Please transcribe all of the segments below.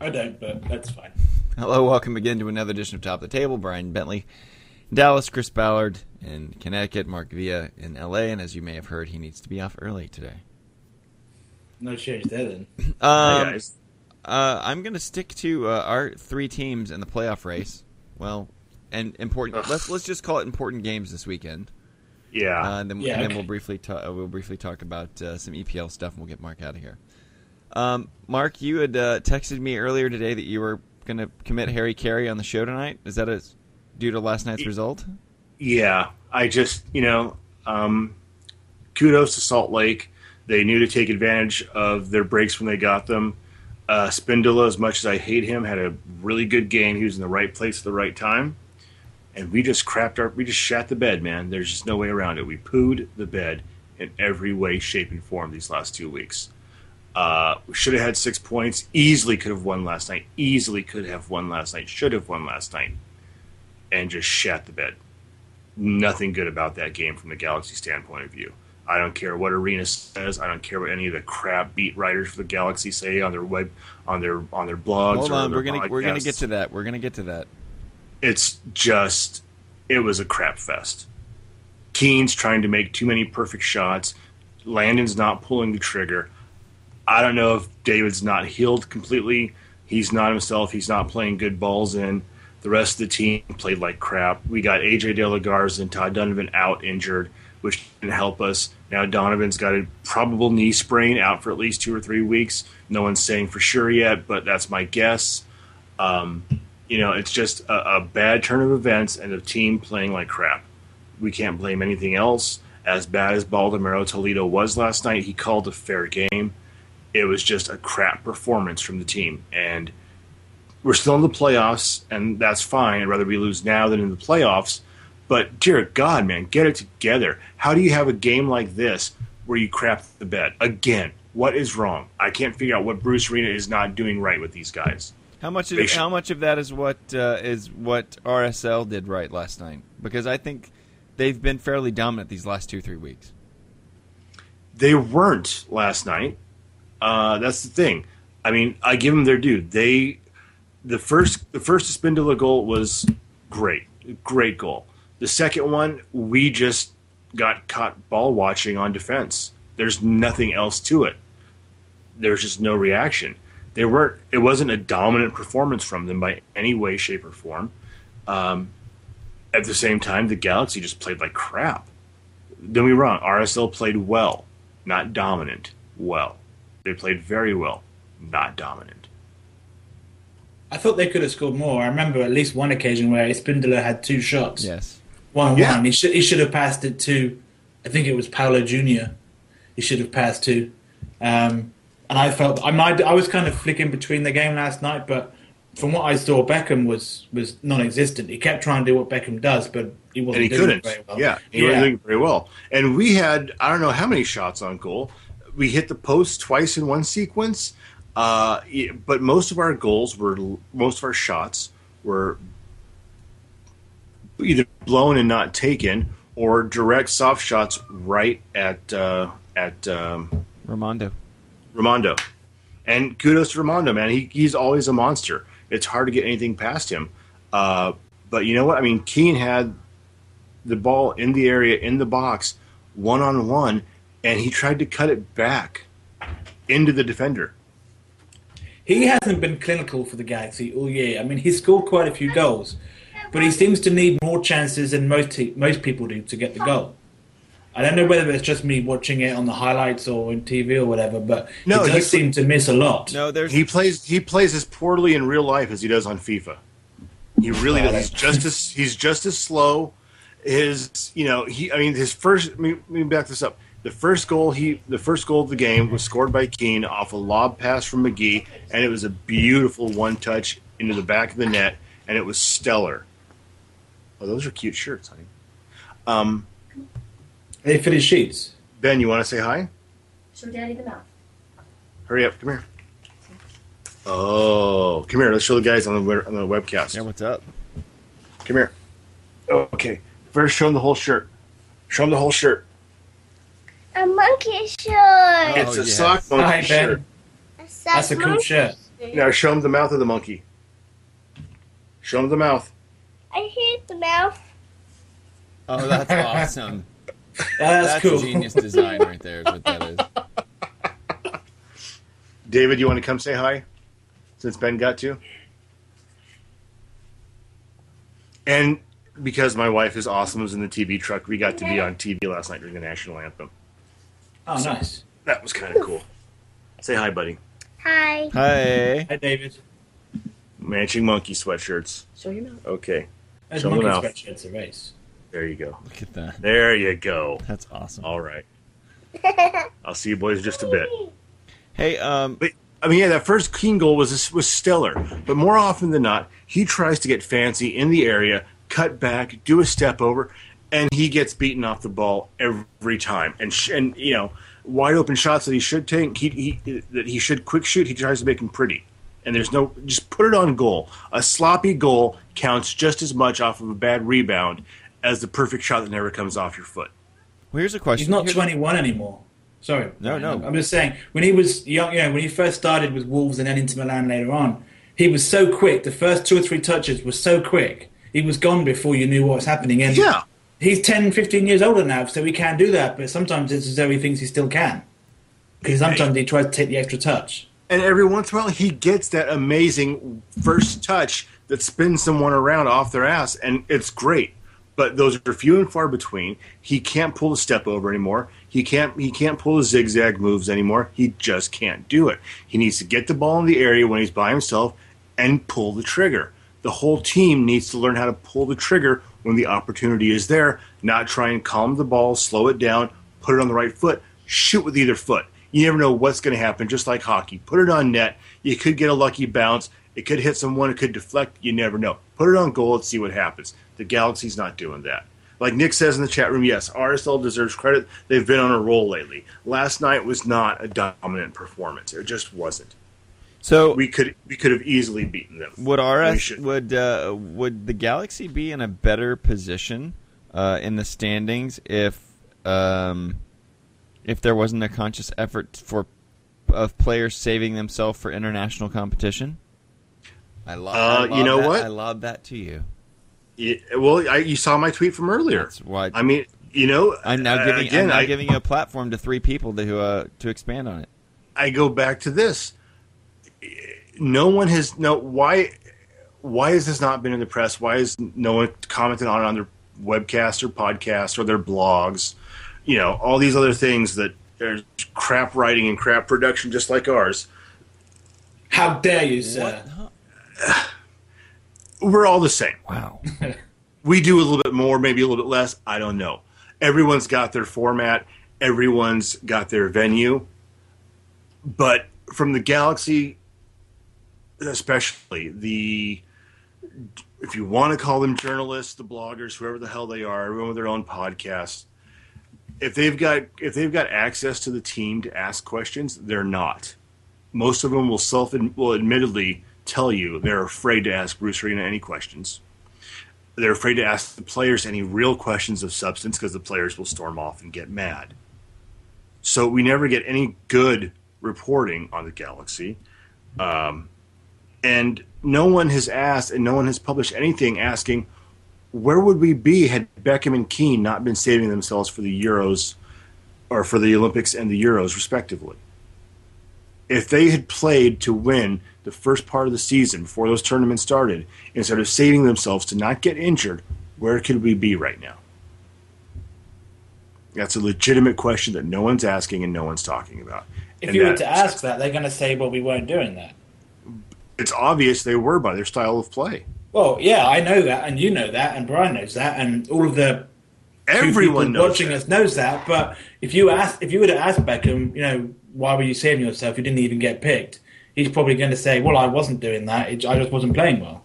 I don't, but that's fine. Hello, welcome again to another edition of Top of the Table. Brian Bentley, Dallas, Chris Ballard in Connecticut, Mark Villa in LA, and as you may have heard, he needs to be off early today. No change there then. Um, Hey, guys. uh, I'm going to stick to uh, our three teams in the playoff race. Well, and important. Ugh. Let's let's just call it important games this weekend. Yeah. Uh, and then, Yeah, and then okay. we'll briefly ta- uh, we'll briefly talk about uh, some EPL stuff, and we'll get Mark out of here. Um, Mark, you had uh, texted me earlier today that you were going to commit Harry Carey on the show tonight. Is that a, due to last night's Y- result? Yeah, I just you know, um, kudos to Salt Lake. They knew to take advantage of their breaks when they got them. Uh, Espindola, as much as I hate him, had a really good game. He was in the right place at the right time, and we just crapped our, we just shat the bed, man. There's just no way around it. We pooed the bed in every way, shape, and form these last two weeks. Uh, we should have had six points. Easily could have won last night. Easily could have won last night. Should have won last night, and just shat the bed nothing good about that game from the Galaxy standpoint of view. I don't care what Arena says. I don't care what any of the crap beat writers for the Galaxy say on their web, on their on their blogs. Hold or on, we're gonna we're gonna get to that. We're gonna get to that. It's just, it was a crap fest. Keane's trying to make too many perfect shots. Landon's not pulling the trigger. I don't know if David's not healed completely. He's not himself. He's not playing good balls in. The rest of the team played like crap. We got AJ De La Garza and Todd Dunivant out injured, which didn't help us. Now Dunivant's got a probable knee sprain out for at least two or three weeks. No one's saying for sure yet, but that's my guess. Um, you know, it's just a, a bad turn of events and a team playing like crap. We can't blame anything else. As bad as Baldomero Toledo was last night, he called a fair game. It was just a crap performance from the team. And we're still in the playoffs, and that's fine. I'd rather we lose now than in the playoffs. But dear God, man, get it together. How do you have a game like this where you crap the bed again? What is wrong? I can't figure out what Bruce Arena is not doing right with these guys. How much of how much of that is what uh, is what RSL did right last night? Because I think they've been fairly dominant these last two three weeks. They weren't last night. Uh, that's the thing. I mean, I give them their due. They the first the first Espindola goal was great, great goal. The second one, we just got caught ball watching on defense. There's nothing else to it. There's just no reaction. They weren't. It wasn't a dominant performance from them by any way, shape, or form. Um, at the same time, the Galaxy just played like crap. Don't be wrong. RSL played well, not dominant. Well, they played very well, not dominant. I thought they could have scored more. I remember at least one occasion where Espindola had two shots. Yes. One Yeah. one. He should he should have passed it to, I think it was Paulo Junior. He should have passed to, um, and I felt I might I was kind of flicking between the game last night, but from what I saw, Beckham was was non-existent. He kept trying to do what Beckham does, but he wasn't he doing couldn't. it very well. Yeah, he wasn't doing it very well. And we had I don't know how many shots on goal. We hit the post twice in one sequence, uh, but most of our goals were most of our shots were either blown and not taken, or direct soft shots right at uh, at um, Rimando. Rimando. And kudos to Rimando, man. He, he's always a monster. It's hard to get anything past him. Uh, but you know what? I mean, Keane had the ball in the area, in the box, one on one, and he tried to cut it back into the defender. He hasn't been clinical for the Galaxy all year. I mean, he's scored quite a few goals, but he seems to need more chances than most te- most people do to get the goal. I don't know whether it's just me watching it on the highlights or in TV or whatever, but No, he he- seem to miss a lot. No, there's He plays he plays as poorly in real life as he does on FIFA. He really does. He's just as he's just as slow. His you know he I mean his first let me, let me back this up. The first goal he the first goal of the game was scored by Keane off a lob pass from Magee, and it was a beautiful one touch into the back of the net, and it was stellar. Oh, those are cute shirts, honey. Um, They fit his sheets. ben, you want to say hi? Show Daddy the mouth. Hurry up, come here. Oh, come here. Let's show the guys on the on the webcast. yeah. What's up? Come here. Okay. First, show them the whole shirt. Show them the whole shirt. A monkey shirt. Oh, it's a yes. sock monkey Hi, shirt. A sock That's a cool monkey shirt. Now show him the mouth of the monkey. Show him the mouth. I hate the mouth. Oh, that's awesome. That's, That's cool. genius design right there. Is what that is. David, you want to come say hi? Since Ben got to. And because my wife is awesome, was in the TV truck, we got to be on TV last night during the national anthem. Oh, nice. That was kind of cool. Say hi, buddy. Hi. Hey. Hi, David. Matching monkey sweatshirts. Show your mouth. Okay, There's Show monkey out. sweatshirts a race. there you go. Look at that. There you go. That's awesome. All right. I'll see you boys in just a bit. Hey, um, But I mean, yeah, that first Keane goal was was stellar. But more often than not, he tries to get fancy in the area, cut back, do a step over, and he gets beaten off the ball every time. And sh- and you know, wide open shots that he should take, he, he that he should quick shoot, he tries to make them pretty. And there's no just put it on goal. A sloppy goal counts just as much off of a bad rebound as the perfect shot that never comes off your foot. well, here's a question. He's not Here's- 21 anymore. Sorry. No, no. I'm just saying, when he was young, you know, when he first started with Wolves and then into Milan later on, he was so quick. The first two or three touches were so quick. He was gone before you knew what was happening. And Yeah. He's 10, 15 years older now, so he can do that. But sometimes it's as though he thinks he still can. Because sometimes he tries to take the extra touch. And every once in a while, he gets that amazing first touch that spins someone around off their ass, and it's great. But those are few and far between. He can't pull the step over anymore. He can't. He can't pull the zigzag moves anymore. He just can't do it. He needs to get the ball in the area when he's by himself and pull the trigger. The whole team needs to learn how to pull the trigger when the opportunity is there. Not try and calm the ball, slow it down, put it on the right foot, shoot with either foot. You never know what's going to happen, just like hockey. Put it on net. You could get a lucky bounce. It could hit someone. It could deflect. You never know. Put it on goal and see what happens. The Galaxy's not doing that. Like Nick says in the chat room, yes, RSL deserves credit. They've been on a roll lately. Last night was not a dominant performance. It just wasn't. So We could we could have easily beaten them. would RS would uh, would the Galaxy be in a better position uh, in the standings if um, if there wasn't a conscious effort for of players saving themselves for international competition? I, lo- I Uh, love you know that. what? I lob that to you. Yeah, well, I, you saw my tweet from earlier. That's why I mean, you know, I'm now uh, giving again. I'm now I, giving you a platform to three people to uh, to expand on it. I go back to this. No one has no why. Why has this not been in the press? Why has no one commented on it on their webcast or podcast or their blogs? You know, all these other things that are crap writing and crap production, just like ours. How dare you, sir? What? We're all the same. Wow. we do a little bit more, maybe a little bit less. I don't know. Everyone's got their format. Everyone's got their venue. But from the Galaxy, especially the, if you want to call them journalists, the bloggers, whoever the hell they are, everyone with their own podcast. If they've got if they've got access to the team to ask questions, they're not. Most of them will self will admittedly tell you they're afraid to ask Bruce Arena any questions they're afraid to ask the players any real questions of substance because the players will storm off and get mad. So we never get any good reporting on the Galaxy. Um, and no one has asked and no one has published anything asking where would we be had Beckham and Keane not been saving themselves for the Euros or for the Olympics and the Euros, respectively. If they had played to win the first part of the season before those tournaments started, instead of saving themselves to not get injured, where could we be right now? That's a legitimate question that no one's asking and no one's talking about. If And you were to ask that, they're going to say, well, we weren't doing that. It's obvious they were by their style of play. Well, yeah, I know that, and you know that, and Brian knows that, and all of the Everyone knows watching that. us knows that. But if you ask, if you were to ask Beckham, you know, why were you saving yourself? You didn't even get picked. He's probably going to say, "Well, I wasn't doing that. It, I just wasn't playing well."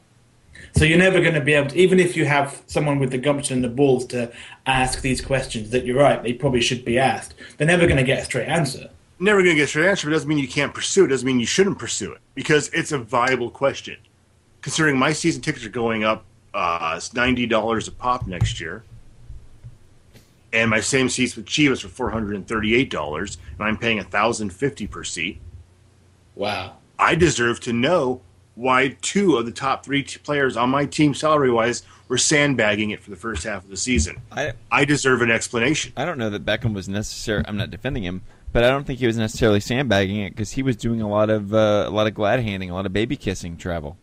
So you're never going to be able to, even if you have someone with the gumption and the balls to ask these questions. That you're right, they probably should be asked. They're never going to get a straight answer. Never going to get a straight answer, but it doesn't mean you can't pursue it. It doesn't mean you shouldn't pursue it because it's a viable question. Considering my season tickets are going up uh, ninety dollars a pop next year, and my same seats with Chivas for four hundred and thirty-eight dollars, and I'm paying thousand fifty per seat. Wow. I deserve to know why two of the top three t- players on my team, salary wise, were sandbagging it for the first half of the season. I I deserve an explanation. I don't know that Beckham was necessary. I'm not defending him, but I don't think he was necessarily sandbagging it because he was doing a lot of uh, a lot of glad handing, a lot of baby kissing travel.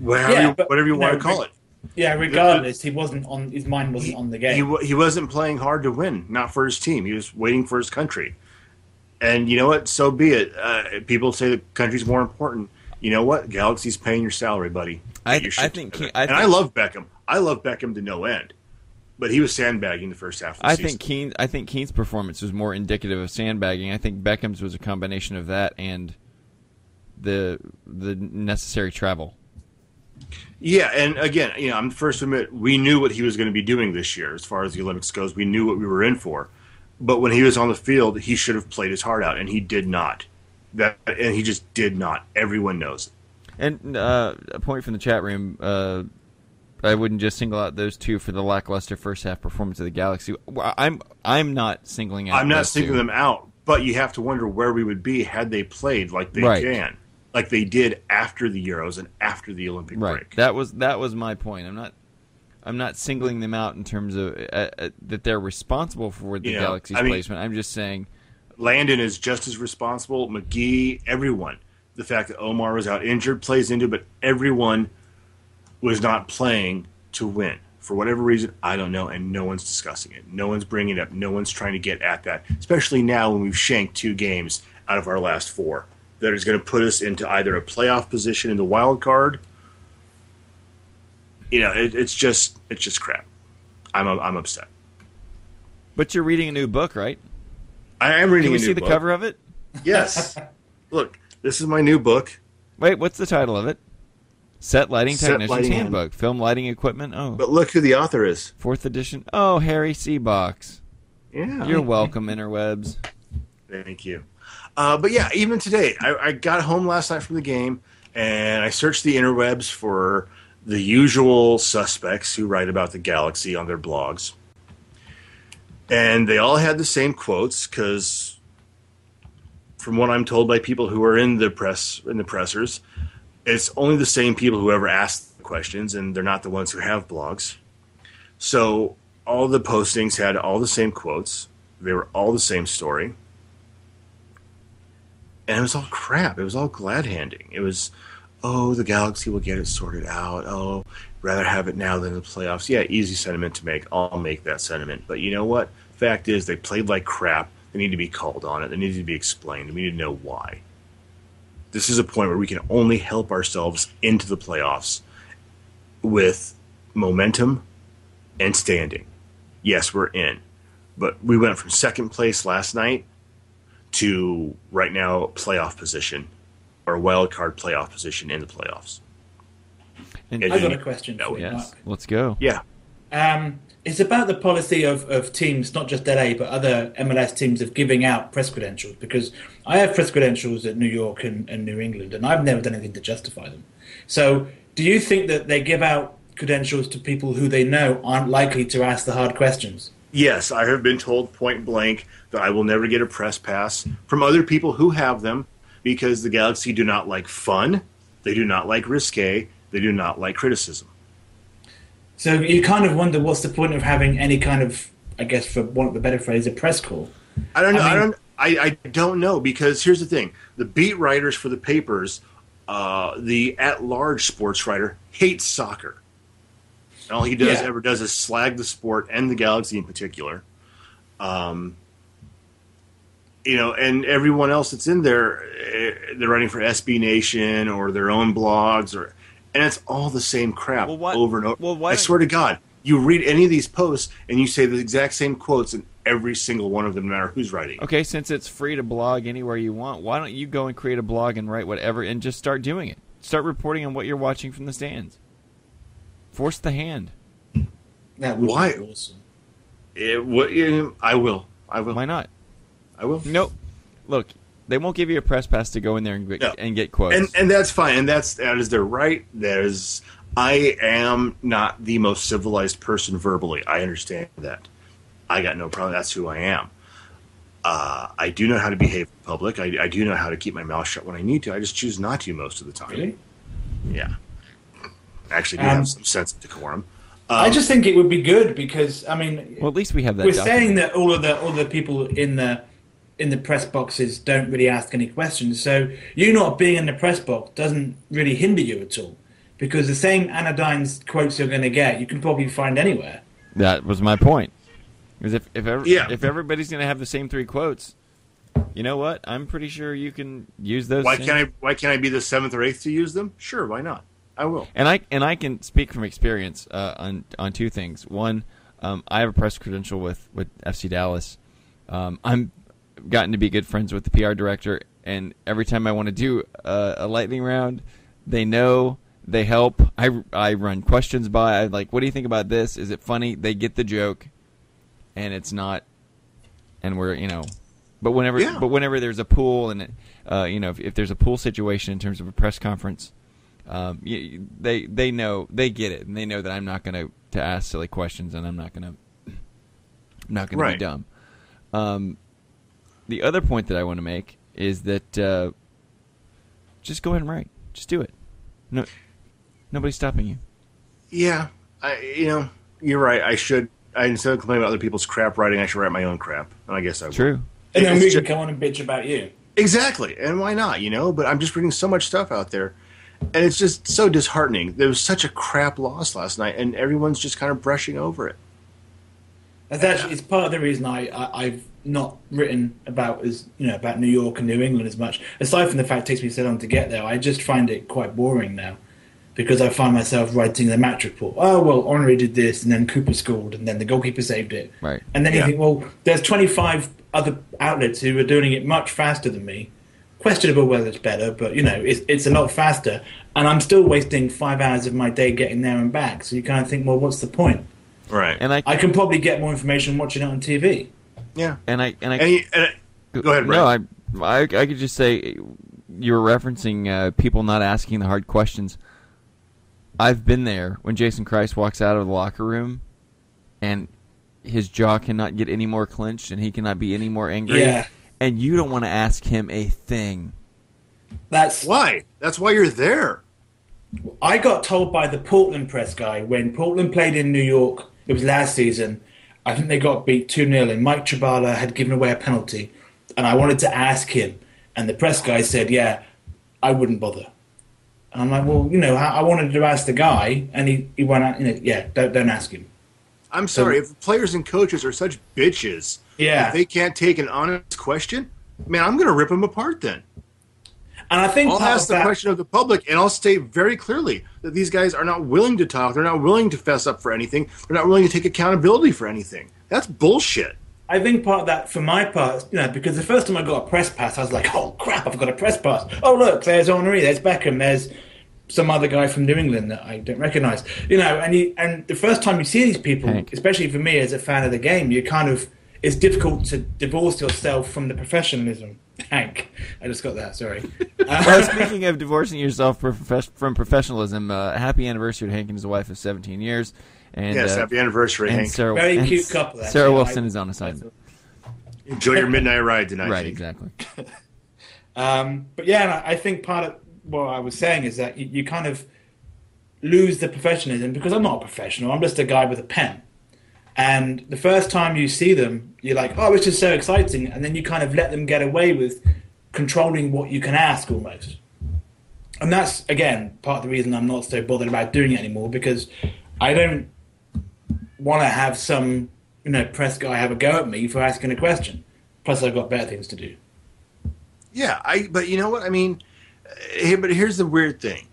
Whatever, Yeah, you, but, whatever you, you want know, to call it. Yeah, regardless, he wasn't on. His mind wasn't on the game. wa- he wasn't playing hard to win, not for his team. He was waiting for his country. And you know what? So be it. Uh, people say the country's more important. You know what? Galaxy's paying your salary, buddy. I- Get your I think together. I and I love Beckham. I love Beckham to no end. But he was sandbagging the first half of the I season. think Keane. I think Keane's performance was more indicative of sandbagging. I think Beckham's was a combination of that and the the necessary travel. Yeah, and again, you know, I'm first to admit we knew what he was going to be doing this year as far as the Olympics goes. We knew what we were in for. But when he was on the field, he should have played his heart out, and he did not. That and he just did not. Everyone knows it. And uh, a point from the chat room. Uh, I wouldn't just single out those two for the lackluster first half performance of the Galaxy. I'm I'm not singling out. I'm not those two. singling them out, but you have to wonder where we would be had they played like they Right. can, like they did after the Euros and after the Olympic Right. break. That was that was my point. I'm not I'm not singling them out in terms of uh, uh, that they're responsible for the You know, Galaxy's I mean- placement. I'm just saying Landon is just as responsible. Magee, everyone. The fact that Omar was out injured plays into, it, but everyone was not playing to win for whatever reason. I don't know, and no one's discussing it. No one's bringing it up. No one's trying to get at that, especially now when we've shanked two games out of our last four. That is going to put us into either a playoff position in the wild card. You know, it, it's just it's just crap. I'm I'm upset. But you're reading a new book, right? I am reading. Can we see the book. cover of it? Yes. Look, this is my new book. Wait, what's the title of it? Set Lighting Set Technician's Lighting Handbook. Film Lighting Equipment. Oh, But look who the author is. fourth edition. Oh, Harry C. Box. Yeah. You're welcome, interwebs. Thank you. Uh, but yeah, even today, I, I got home last night from the game and I searched the interwebs for the usual suspects who write about the galaxy on their blogs. And they all had the same quotes because, from what I'm told by people who are in the press in the pressers, it's only the same people who ever ask questions, and they're not the ones who have blogs. So all the postings had all the same quotes. They were all the same story and it was all crap. It was all glad handing. It was, oh, the Galaxy will get it sorted out. Oh, rather have it now than the playoffs. Yeah, easy sentiment to make. I'll make that sentiment. But you know what? Fact is, they played like crap. They need to be called on it. They need to be explained. We need to know why. This is a point where we can only help ourselves into the playoffs with momentum and standing. Yes, we're in. But we went from second place last night to right now playoff position or wild card playoff position in the playoffs. And, It I've got a question no, for you, yes, Mark. let's go. Yeah. Um, it's about the policy of, of teams, not just LA, but other MLS teams of giving out press credentials. Because I have press credentials at New York and, and New England, and I've never done anything to justify them. So, do you think that they give out credentials to people who they know aren't likely to ask the hard questions? Yes, I have been told point blank that I will never get a press pass from other people who have them because the Galaxy do not like fun, they do not like risque, they do not like criticism. So you kind of wonder what's the point of having any kind of, I guess, for want of a better phrase, a press call. I don't know. I I, don't. I, I don't know because here's the thing: the beat writers for the papers, uh, the at-large sports writer hates soccer. And all he does Yeah. ever does is slag the sport and the Galaxy in particular. Um, you know, and everyone else that's in there, eh, they're writing for SB Nation or their own blogs, or and it's all the same crap Well, why- over and over. well, why I swear to God, you read any of these posts and you say the exact same quotes in every single one of them, no matter who's writing. Okay, since it's free to blog anywhere you want, why don't you go and create a blog and write whatever and just start doing it? Start reporting on what you're watching from the stands. Force the hand. That would Why? be awesome. It, what, yeah, I will. I will. Why not? I will. Nope. Look, they won't give you a press pass to go in there and get, No. and get quotes. And and that's fine. And that's that is their right. That is. I am not the most civilized person verbally. I understand that. I got no problem. That's who I am. Uh, I do know how to behave in public. I, I do know how to keep my mouth shut when I need to. I just choose not to most of the time. Really? Yeah. Actually, do Um, have some sense of decorum. I just think it would be good because I mean, Well, at least we have that. we're document. saying that all of the all the people in the in the press boxes don't really ask any questions. So you not being in the press box doesn't really hinder you at all because the same anodynes quotes you're going to get, you can probably find anywhere. That was my point. Because if if, ever, Yeah. if everybody's going to have the same three quotes, you know what? I'm pretty sure you can use those. Why same- can't I? Why can't I be the seventh or eighth to use them? Sure, why not? I will. And I and I can speak from experience uh, on on two things. One, um, I have a press credential with with FC Dallas. Um, I'm gotten to be good friends with the PR director, and every time I want to do a, a lightning round, they know they help. I I run questions by. I like, what do you think about this? Is it funny? They get the joke, and it's not. And we're you know, but whenever Yeah. but whenever there's a pool and uh, you know if, if there's a pool situation in terms of a press conference um, y they they know they get it, and they know that I'm not going to to ask silly questions, and I'm not going to I'm not going to be dumb. Um, the other point that I want to make is that uh, just go ahead and write, just do it. No, nobody's stopping you. Yeah, I. You know, you're right. I should. I instead of complaining about other people's crap writing, I should write my own crap, and I guess I will. True. And then It's we ju- can come on and bitch about you. Exactly, and why not? You know, but I'm just reading so much stuff out there, and it's just so disheartening. There was such a crap loss last night, and everyone's just kind of brushing over it. That's actually it's part of the reason I, I I've not written about as you know about New York and New England as much. Aside from the fact it takes me so long to get there, I just find it quite boring now because I find myself writing the match report. Oh well, Henry did this, and then Cooper scored, and then the goalkeeper saved it. Right. And then you think, well, there's 25 other outlets who are doing it much faster than me. Questionable whether it's better, but you know, it's it's a lot faster, and I'm still wasting five hours of my day getting there and back. So you kind of think, well, what's the point? Right. And I, I can probably get more information watching it on TV. Yeah. and I and I And, you, and I- go ahead, No, I, Brad. I I could just say you were referencing uh, people not asking the hard questions. I've been there when Jason Kreis walks out of the locker room, and his jaw cannot get any more clenched, and he cannot be any more angry. Yeah. And you don't want to ask him a thing. That's Why? That's why you're there. I got told by the Portland press guy when Portland played in New York. It was last season. I think they got beat two 0 and Mike Chabala had given away a penalty, and I wanted to ask him, and the press guy said, "Yeah, I wouldn't bother." And I'm like, "Well, you know, I I wanted to ask the guy, and he, he went out, you know, yeah, don't don't ask him." I'm sorry. if players and coaches are such bitches, Yeah. if they can't take an honest question, man, I'm going to rip them apart then. And I think I'll ask the that- question of the public, and I'll state very clearly that these guys are not willing to talk. They're not willing to fess up for anything. They're not willing to take accountability for anything. That's bullshit. I think part of that, for my part, you know, because the first time I got a press pass, I was like, "Oh crap, I've got a press pass!" Oh look, there's Henry, there's Beckham, there's some other guy from New England that I don't recognise. You know, and you, and the first time you see these people, Hank. especially for me as a fan of the game, you kind of it's difficult to divorce yourself from the professionalism. Hank, I just got that. Sorry. Well, speaking of divorcing yourself from, professionalism, uh, happy anniversary to Hank and his wife of 17 years. And, yes, uh, happy anniversary, and Hank. Sarah, Very and cute couple, Sarah. Wilson I- is on assignment. Enjoy your midnight ride tonight. Right, Hank. exactly. Um, but yeah, and I I think part of what I was saying is that you, you kind of lose the professionalism because I'm not a professional. I'm just a guy with a pen. And the first time you see them, you're like, oh, it's just so exciting. And then you kind of let them get away with controlling what you can ask almost. And that's, again, part of the reason I'm not so bothered about doing it anymore because I don't want to have some, you know, press guy have a go at me for asking a question. Plus, I've got better things to do. Yeah, I. But you know what I mean. Hey, but here's the weird thing.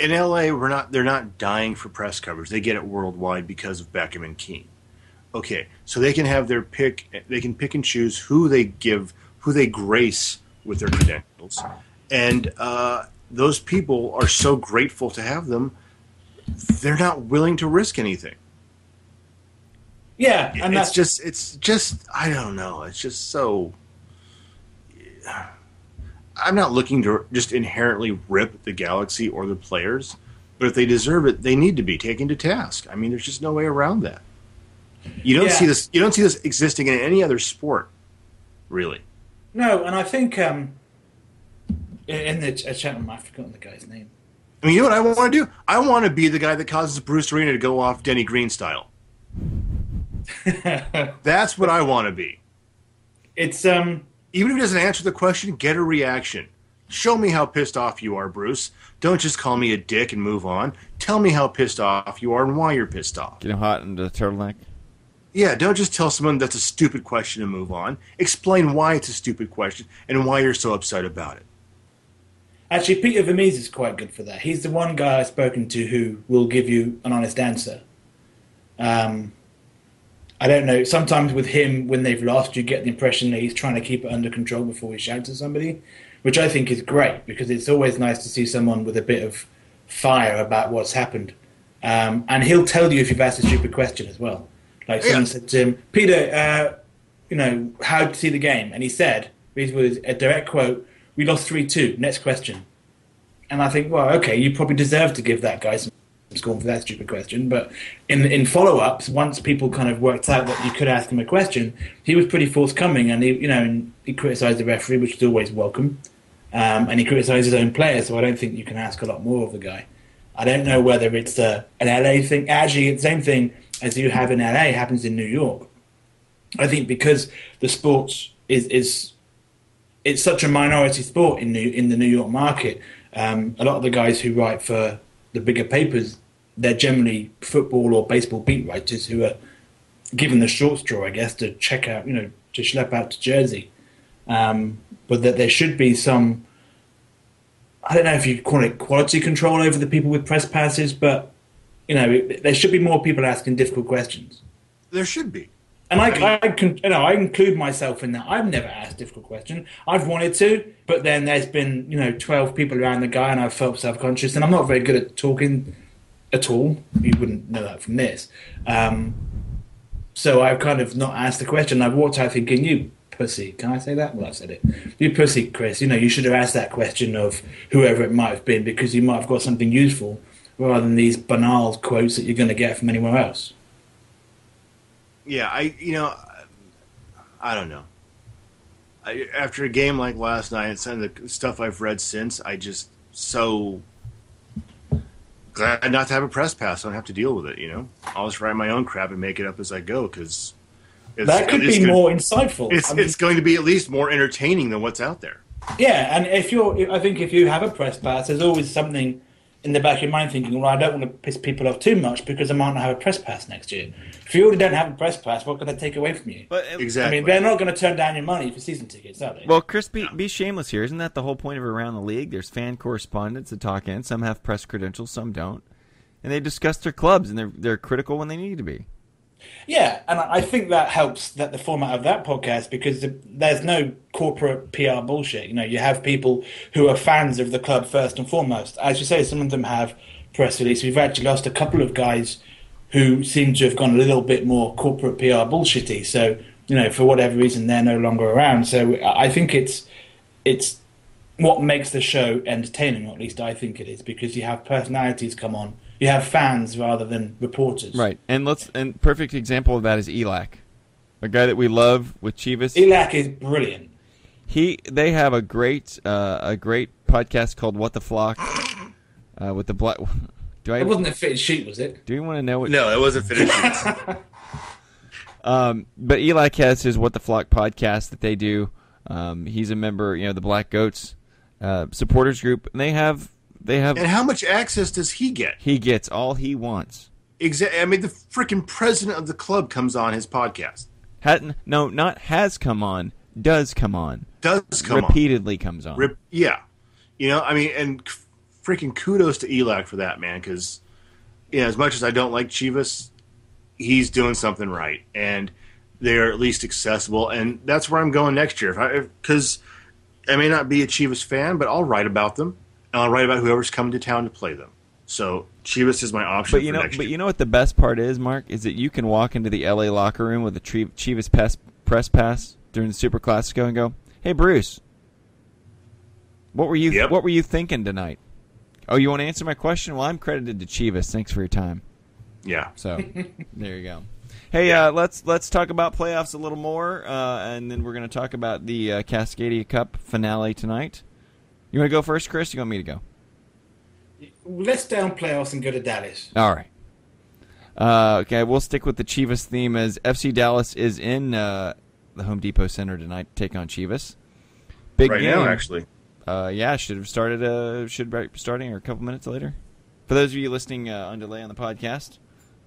In LA, we're not. They're not dying for press coverage. They get it worldwide because of Beckham and Keane. Okay, so they can have their pick. They can pick and choose who they give, who they grace with their credentials, and uh, those people are so grateful to have them. They're not willing to risk anything. Yeah, and it's that's just it's just I don't know. It's just so I'm not looking to just inherently rip the galaxy or the players, but if they deserve it, they need to be taken to task. I mean, there's just no way around that. You don't Yeah. see this you don't see this existing in any other sport. really. No, and I think um, in, the ch- chat room, I've forgotten the guy's name. I mean, you know what I want to do? I want to be the guy that causes Bruce Arena to go off Denny Green style. That's what I want to be. It's um, Even if he doesn't answer the question, get a reaction. Show me how pissed off you are, Bruce. Don't just call me a dick and move on. Tell me how pissed off you are and why you're pissed off. Get him hot into the turtleneck. Yeah, don't just tell someone that's a stupid question and move on. Explain why it's a stupid question and why you're so upset about it. actually Peter Vermes is quite good for that. He's the one guy I've spoken to who will give you an honest answer. Um, I don't know. Sometimes with him, when they've lost, you get the impression that he's trying to keep it under control before he shouts at somebody, which I think is great because it's always nice to see someone with a bit of fire about what's happened. Um, and he'll tell you if you've asked a stupid question as well. Like someone Yeah. said to him, Peter, uh, you know, how did you see the game? And he said, this was a direct quote, we lost 3 2. Next question. And I think, well, okay, you probably deserve to give that guy some scorn for that stupid question. But in in follow ups, once people kind of worked out that you could ask him a question, he was pretty forthcoming, and he you know he criticised the referee, which is always welcome, um, and he criticised his own players. So I don't think you can ask a lot more of the guy. I don't know whether it's a, an LA thing. Actually, the same thing as you have in LA happens in New York. I think because the sports is is it's such a minority sport in New, in the New York market. Um, a lot of the guys who write for the bigger papers, they're generally football or baseball beat writers who are given the short straw, I guess, to check out, you know, to schlep out to Jersey. Um, but that there should be some, I don't know if you call it quality control over the people with press passes, but you know, it, there should be more people asking difficult questions. There should be. And I, I, can, you know, I include myself in that. I've never asked a difficult question. I've wanted to, but then there's been, you know, 12 people around the guy and I've felt self-conscious and I'm not very good at talking at all. You wouldn't know that from this. Um, so I've kind of not asked the question. I've walked out thinking, you pussy. Can I say that? Well, I said it. You pussy, Chris. You know, you should have asked that question of whoever it might have been because you might have got something useful rather than these banal quotes that you're going to get from anywhere else. Yeah, I you know, I don't know. I, after a game like last night and some of the stuff I've read since, I just so glad not to have a press pass. I don't have to deal with it. You know, I'll just write my own crap and make it up as I go because That could be gonna, more insightful. It's I mean- it's going to be at least more entertaining than what's out there. Yeah, and if you're, I think if you have a press pass, there's always something in the back of your mind thinking, well, I don't want to piss people off too much because I might not have a press pass next year. If you already don't have a press pass, what can they take away from you? But uh, I mean, they're not going to turn down your money for season tickets, are they? Well, Chris, be, be shameless here. Isn't that the whole point of around the league? There's fan correspondents that talk in. Some have press credentials, some don't, and they discuss their clubs and they're they're critical when they need to be. Yeah, and I think that helps that the format of that podcast because there's no corporate PR bullshit. You know, you have people who are fans of the club first and foremost. As you say, some of them have press release. We've actually lost a couple of guys who seem to have gone a little bit more corporate PR bullshitty. So you know, for whatever reason, they're no longer around. So I I think it's it's what makes the show entertaining, or at least I think it is, because you have personalities come on. You have fans rather than reporters. Right, and let's and perfect example of that is Elac, a guy that we love with Chivas. Elac is brilliant. He they have a great uh, a great podcast called What the Flock uh, with the black. Do I It wasn't a fitted sheet, was it? do you want to know what? No, it wasn't finished. Um, but Elac has his What the Flock podcast that they do. Um, he's a member, you know, the Black Goats uh, supporters group, and they have they have and how much access does he get? he gets all he wants. Exactly. I mean, the freaking president of the club comes on his podcast. Hadn't no, not has come on, does come on, Does come on. repeatedly comes on. Rip, yeah, you know, I mean, and freaking kudos to Elac for that man, because you know, as much as I don't like Chivas, he's doing something right, and they're at least accessible, and that's where I'm going next year. Because I, I may not be a Chivas fan, but I'll write about them, and I'll write about whoever's coming to town to play them. So Chivas is my option But you for know, next but year. you know what the best part is, Mark, is that you can walk into the LA locker room with a Tri- Chivas pass, press pass during the Super Classico and go, "Hey, Bruce, what were you Yep. What were you thinking tonight? Oh, you want to answer my question? Well, I'm credited to Chivas. Thanks for your time. yeah, So there you go. Hey, uh, let's let's talk about playoffs a little more, uh, and then we're going to talk about the uh, Cascadia Cup finale tonight. You want to go first, Chris? You want me to go? Let's down playoffs and go to Dallas. All right. Uh, okay, we'll stick with the Chivas theme as FC Dallas is in uh, the Home Depot Center tonight to take on Chivas. Big right game. now, actually. Uh, yeah, should have started. Uh, should be starting or a couple minutes later. For those of you listening uh, on delay on the podcast,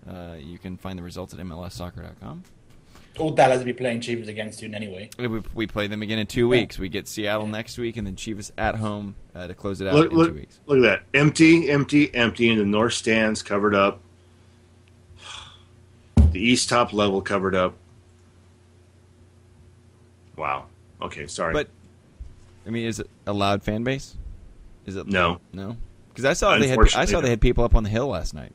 uh, you can find the results at MLSsoccer.com. All Dallas will be playing Chivas against you anyway. We, we play them again in two weeks. We get Seattle next week, and then Chivas at home uh, to close it out Look, in look, two weeks. look at that. Empty, empty, empty, and the north stands covered up. The east top level covered up. Wow. Okay, sorry. But I mean, is it a loud fan base? Is it no. No, because I saw they had I saw no. they had people up on the hill last night.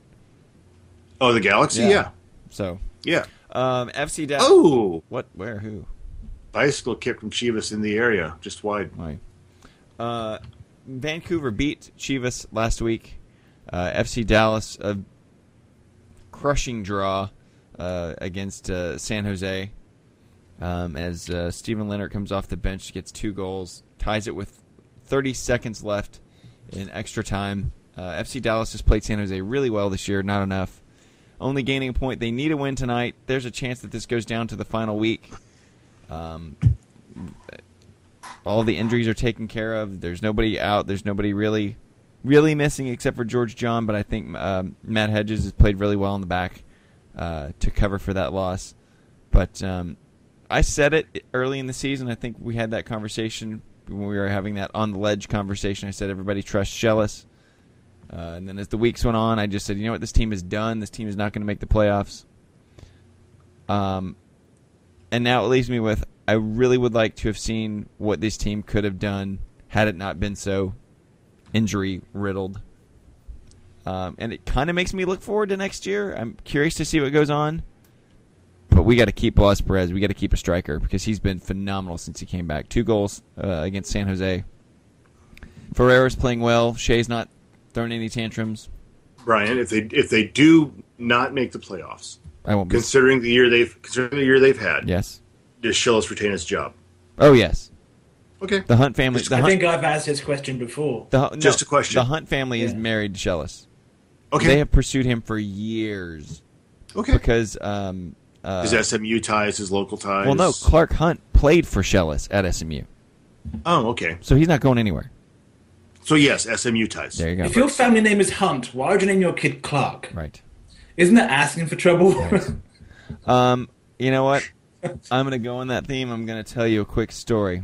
Oh, the Galaxy? Yeah. Yeah. So Yeah. Um, FC Dallas. Oh! what? Where? Who? Bicycle kick from Chivas in the area, just wide. Why? Uh, Vancouver beat Chivas last week. Uh, FC Dallas a crushing draw uh, against uh, San Jose. Um, as uh, Steven Lenhart comes off the bench, gets two goals, ties it with 30 seconds left in extra time. Uh, FC Dallas has played San Jose really well this year, not enough. Only gaining a point. They need a win tonight. There's a chance that this goes down to the final week. Um, all the injuries are taken care of. There's nobody out. There's nobody really, really missing except for George John. But I think um, Matt Hedges has played really well in the back uh, to cover for that loss. But um, I said it early in the season. I think we had that conversation when we were having that on the ledge conversation. I said everybody trusts Schellas. Uh, and then as the weeks went on, I just said, you know what, this team is done. This team is not going to make the playoffs. Um, and now it leaves me with I really would like to have seen what this team could have done had it not been so injury riddled. Um, and it kind of makes me look forward to next year. I'm curious to see what goes on. But we got to keep Blas Perez. We got to keep a striker because he's been phenomenal since he came back. Two goals uh, against San Jose. Ferreira's playing well. Shea's not throwing any tantrums. Brian, if they if they do not make the playoffs, I won't be. considering the year they've considering the year they've had, yes. does Schellas retain his job? Oh yes. Okay. The Hunt family. The I Hunt, think I've asked this question before. the, Hun- just a question. The Hunt family is married to Schellas. Okay. They have pursued him for years okay. because um, uh, his SMU ties, his local ties. well, no, Clark Hunt played for Schellas at SMU, Oh, okay. so he's not going anywhere. So yes, SMU ties. There you go. If your family name is Hunt, why would you name your kid Clark? Right. Isn't that asking for trouble? Um, you know what? I'm gonna go on that theme. I'm gonna tell you a quick story.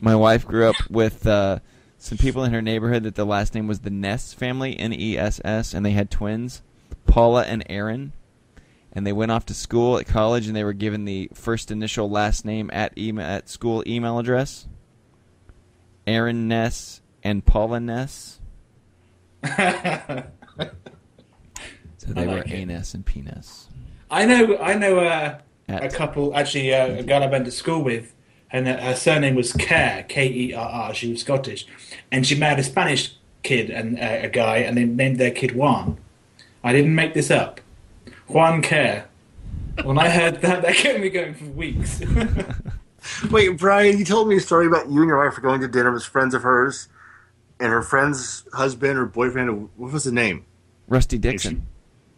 My wife grew up with uh, some people in her neighborhood that the last name was the Ness family, N E S S, and they had twins, Paula and Aaron. And they went off to school at college, and they were given the first initial last name at email at school email address. Aaron Ness and Paula Ness. So they I were like it. Aness and Penis. I know, I know uh, a couple. Actually, uh, a girl I went to school with, and her- her surname was Kerr, K E R R. She was Scottish, and she married a Spanish kid and uh, a guy, and they named their kid Juan. I didn't make this up. Juan Kerr. When I heard that, that kept me going for weeks. Wait, Brian, you told me a story about you and your wife were going to dinner with friends of hers, and her friend's husband or boyfriend. What was the name? Rusty Dixon.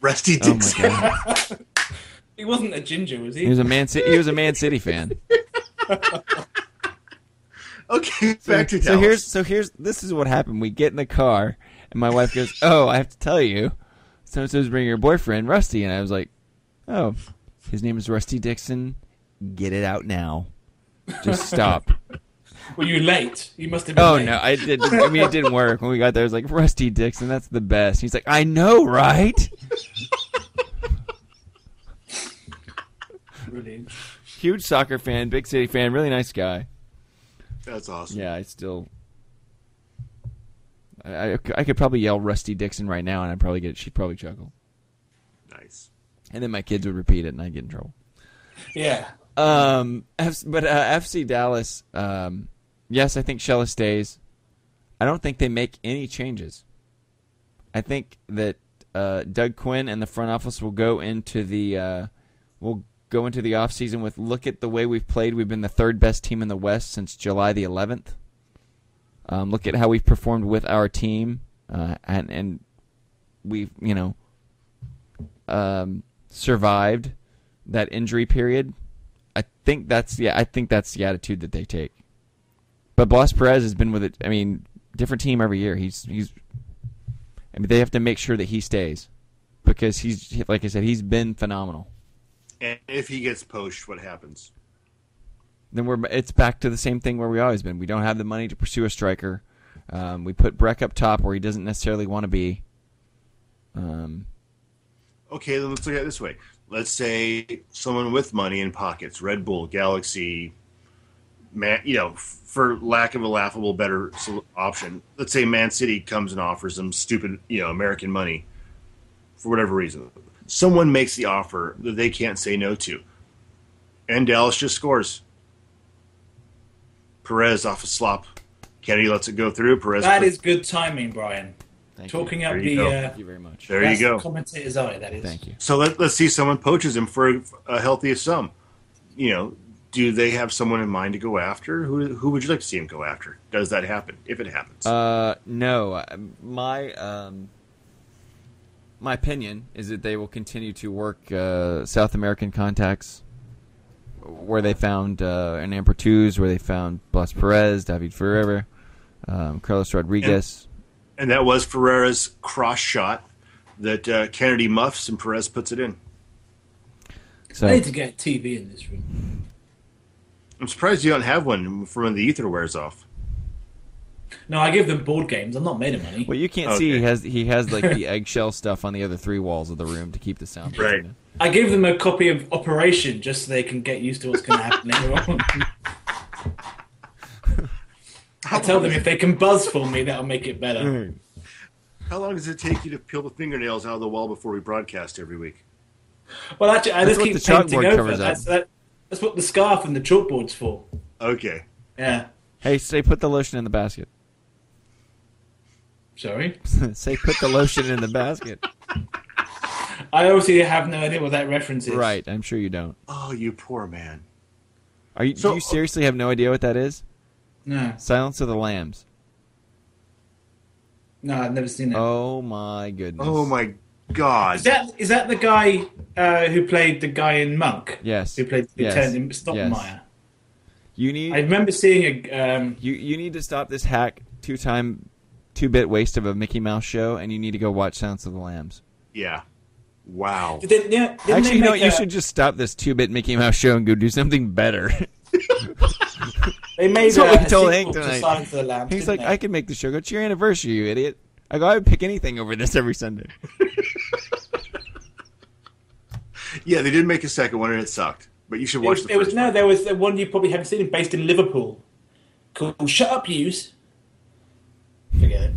Rusty Oh my Dixon. god. he wasn't a ginger, was he? He was a Man City. He was a Man City fan. okay, So, back to so Dallas. here's so here's this is what happened. We get in the car, and my wife goes, "Oh, I have to tell you, so and so's bringing your boyfriend, Rusty." And I was like, "Oh, his name is Rusty Dixon. Get it out now. Just stop." Were you late? You must have been oh late. no, I did. I mean, it didn't work. When we got there, I was like, "Rusty Dixon, that's the best." He's like, "I know, right?" Brilliant. Huge soccer fan, big city fan, really nice guy. That's awesome. Yeah, I still. I, I, I could probably yell Rusty Dixon right now, and I'd probably get. She'd probably chuckle, Nice. and then my kids would repeat it, and I'd get in trouble. Yeah. Um, but uh, FC Dallas. Um, yes, I think Schellas stays. I don't think they make any changes. I think that uh, Doug Quinn and the front office will go into the uh, we'll go into the off season with look at the way we've played. We've been the third best team in the West since July the 11th. Um, look at how we've performed with our team, uh, and and we've you know um, survived that injury period. I think that's yeah. I think that's the attitude that they take. But Blas Perez has been with it. I mean, different team every year. He's he's. I mean, they have to make sure that he stays because he's like I said, he's been phenomenal. And if he gets poached, what happens? Then we're it's back to the same thing where we always been. We don't have the money to pursue a striker. Um, we put Breck up top where he doesn't necessarily want to be. Um, Okay, then let's look at it this way. Let's say someone with money in pockets, Red Bull, Galaxy, man, you know, for lack of a laughable better option. Let's say Man City comes and offers them stupid, you know, American money for whatever reason. Someone makes the offer that they can't say no to, and Dallas just scores. Perez off a slop. Kennedy lets it go through. Perez. That is good timing, Brian. thank Talking you. up There the you go. uh, Thank you very much. There you go. the commentator's eye. That is. Thank you. So let, let's see someone poaches him for a healthy sum. You know, do they have someone in mind to go after? Who who would you like to see him go after? Does that happen? If it happens, Uh, no. Uh, My um, my opinion is that they will continue to work uh, South American contacts, where they found uh, an Ampertuz, where they found Blas Perez, David Ferreira, um, Carlos Rodriguez. and that was Ferreira's cross shot that uh, Kennedy muffs and Perez puts it in. so I need to get TV in this room. I'm surprised you don't have one for when the ether wears off. No, I give them board games. I'm not made of money. what you can't see, he has he has like the eggshell stuff on the other three walls of the room to keep the sound. Right. I give them a copy of Operation just so they can get used to what's going to happen later on. I tell them if they can buzz for me, that'll make it better. How long does it take you to peel the fingernails out of the wall before we broadcast every week? Well, actually, I That's just keep the chalkboard painting over. covers That's, up. that, that's what the scarf and the chalkboard's for. Okay. Yeah. Hey, say put the lotion in the basket. Sorry. say put the lotion in the basket. I obviously have no idea what that reference is. Right. I'm sure you don't. Oh, you poor man. Are you? So- do you seriously have no idea what that is? No. Silence of the Lambs. No, I've never seen it. Oh my goodness. Oh my God. Is that is that the guy uh, who played the guy in Monk? Yes. Who played Yes. Lieutenant Stottlemeyer? You need I remember seeing a. Um, you you need to stop this hack two time two bit waste of a Mickey Mouse show, and you need to go watch Silence of the Lambs. Yeah. Wow. did they, yeah, didn't Actually, they you know make what? You should just stop this two bit Mickey Mouse show and go do something better. They made That's what we a told sequel Hank tonight. Silence of the Lambs. He's like, they? I can make the show. Go, it's your anniversary, you idiot. I go, I would pick anything over this every Sunday. Yeah, they did make a second one and it sucked. But you should watch was, the it was first no, one. there was the one you probably haven't seen, based in Liverpool, called "Shut Up, Use." Forget it.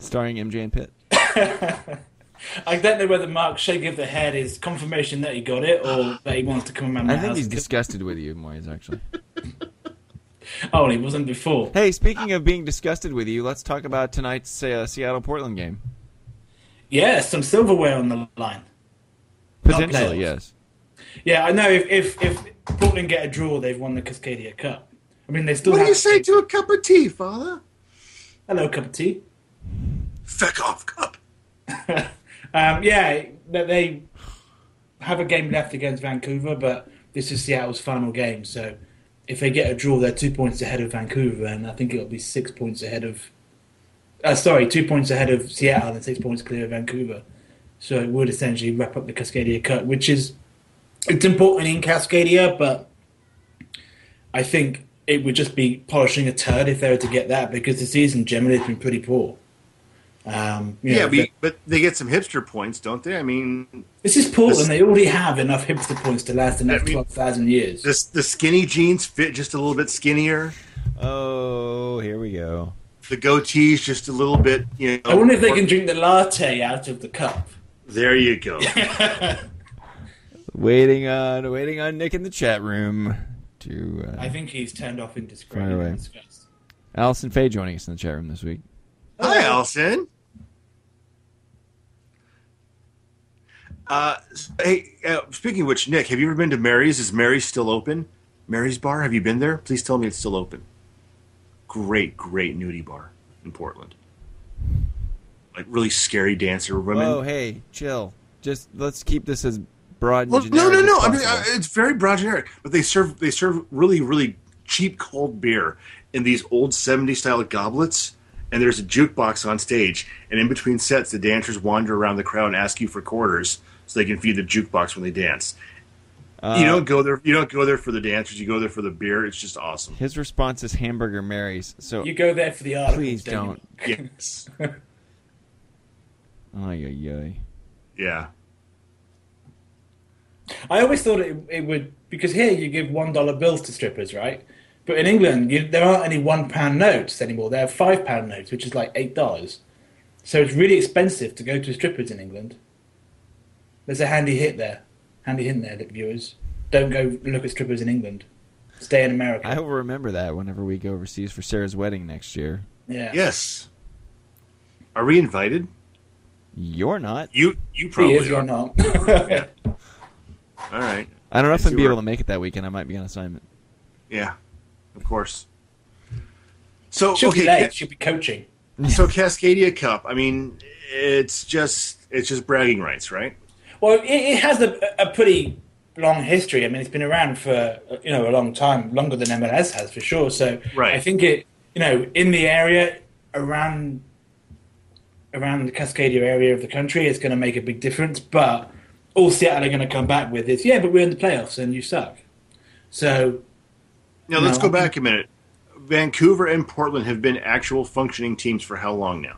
Starring MJ and Pitt. I don't know whether Mark shake of the head is confirmation that he got it or that he wants to come around I think house. he's disgusted with you, Moyes, actually. Oh, he wasn't before. Hey, speaking of being disgusted with you, let's talk about tonight's uh, Seattle Portland game. Yeah, some silverware on the line. Not Potentially, yes. Yeah, I know. If if, if Portland get a draw, they've won the Cascadia Cup. I mean, they still What do you say to a cup of tea, father? hello cup of tea. Feck off cup. Um, yeah, they have a game left against Vancouver, but this is Seattle's final game. So if they get a draw, they're two points ahead of Vancouver, and I think it'll be six points ahead of. Uh, sorry, two points ahead of Seattle and six points clear of Vancouver. So it would essentially wrap up the Cascadia Cup, which is it's important in Cascadia, but I think it would just be polishing a turd if they were to get that because the season generally has been pretty poor. Um, you Yeah, know, but, but they get some hipster points, don't they? I mean, This is Portland. This- they already have enough hipster points to last the next I mean- twelve thousand years. this, the skinny jeans fit just a little bit skinnier. Oh, here we go. The goatee's just a little bit, you know. I wonder if they can drink the latte out of the cup. There you go. Waiting on, waiting on Nick in the chat room to. Uh, I think he's turned off in disgrace. Fire away. in disgust. Allison Faye joining us in the chat room this week. Hi, Allison. Uh, hey, uh, speaking of which, Nick, have you ever been to Mary's? Is Mary's still open? Mary's Bar, have you been there? Please tell me it's still open. Great, great nudie bar in Portland. Like really scary dancer women. Oh, hey, chill. Just let's keep this as broad. And Well, no, generic no, as no. I mean, possible. uh, it's very broad generic, but they serve they serve really, really cheap cold beer in these old '70s style goblets. And there's a jukebox on stage, and in between sets, the dancers wander around the crowd and ask you for quarters so they can feed the jukebox when they dance. Uh, you don't go there. You don't go there for the dancers. You go there for the beer. It's just awesome. His response is Hamburger Mary's. So, You go there for the art. Please don't. you? Yes. ay, ay, ay. yeah. I always thought it, it would because here you give one dollar bills to strippers, right? But in England, you, there aren't any one pound notes anymore. There are five pound notes, which is like eight dollars. So it's really expensive to go to strippers in England. There's a handy hit there, handy hint there, viewers. Don't go look at strippers in England. Stay in America. I will remember that whenever we go overseas for Sarah's wedding next year. yeah. Yes. Are we invited? You're not. You you He probably is are. or not. Yeah. All right. I don't know if I'm be able to make it that weekend. I might be on assignment. Yeah. Of course. So She'll okay. be Ca- late. She'll be coaching. so Cascadia Cup. I mean, it's just it's just bragging rights, right? Well, it, it has a, a pretty long history. I mean, it's been around for you know a long time, longer than MLS has for sure. So Right. I think it, you know, in the area around around the Cascadia area of the country, it's going to make a big difference. But all Seattle are going to come back with is, yeah, but we're in the playoffs and you suck. So Now let's No, go back a minute. Vancouver and Portland have been actual functioning teams for how long now?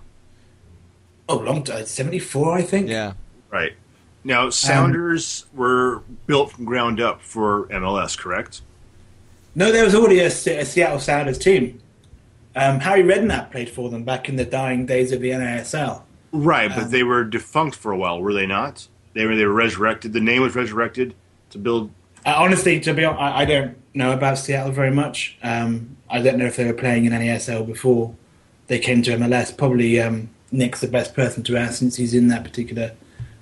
oh, long time, seventy four, I think. Yeah. Right. Um, Now Sounders were built from ground up for MLS, correct? No, there was already a, a Seattle Sounders team. Um, Harry Redknapp played for them back in the dying days of the NASL. Right, but Um, they were defunct for a while, were they not? They were they were resurrected. The name was resurrected to build. Uh, honestly, to be honest, I, I don't know about Seattle very much. Um, I don't know if they were playing in NASL before they came to MLS. Probably um, Nick's the best person to ask since he's in that particular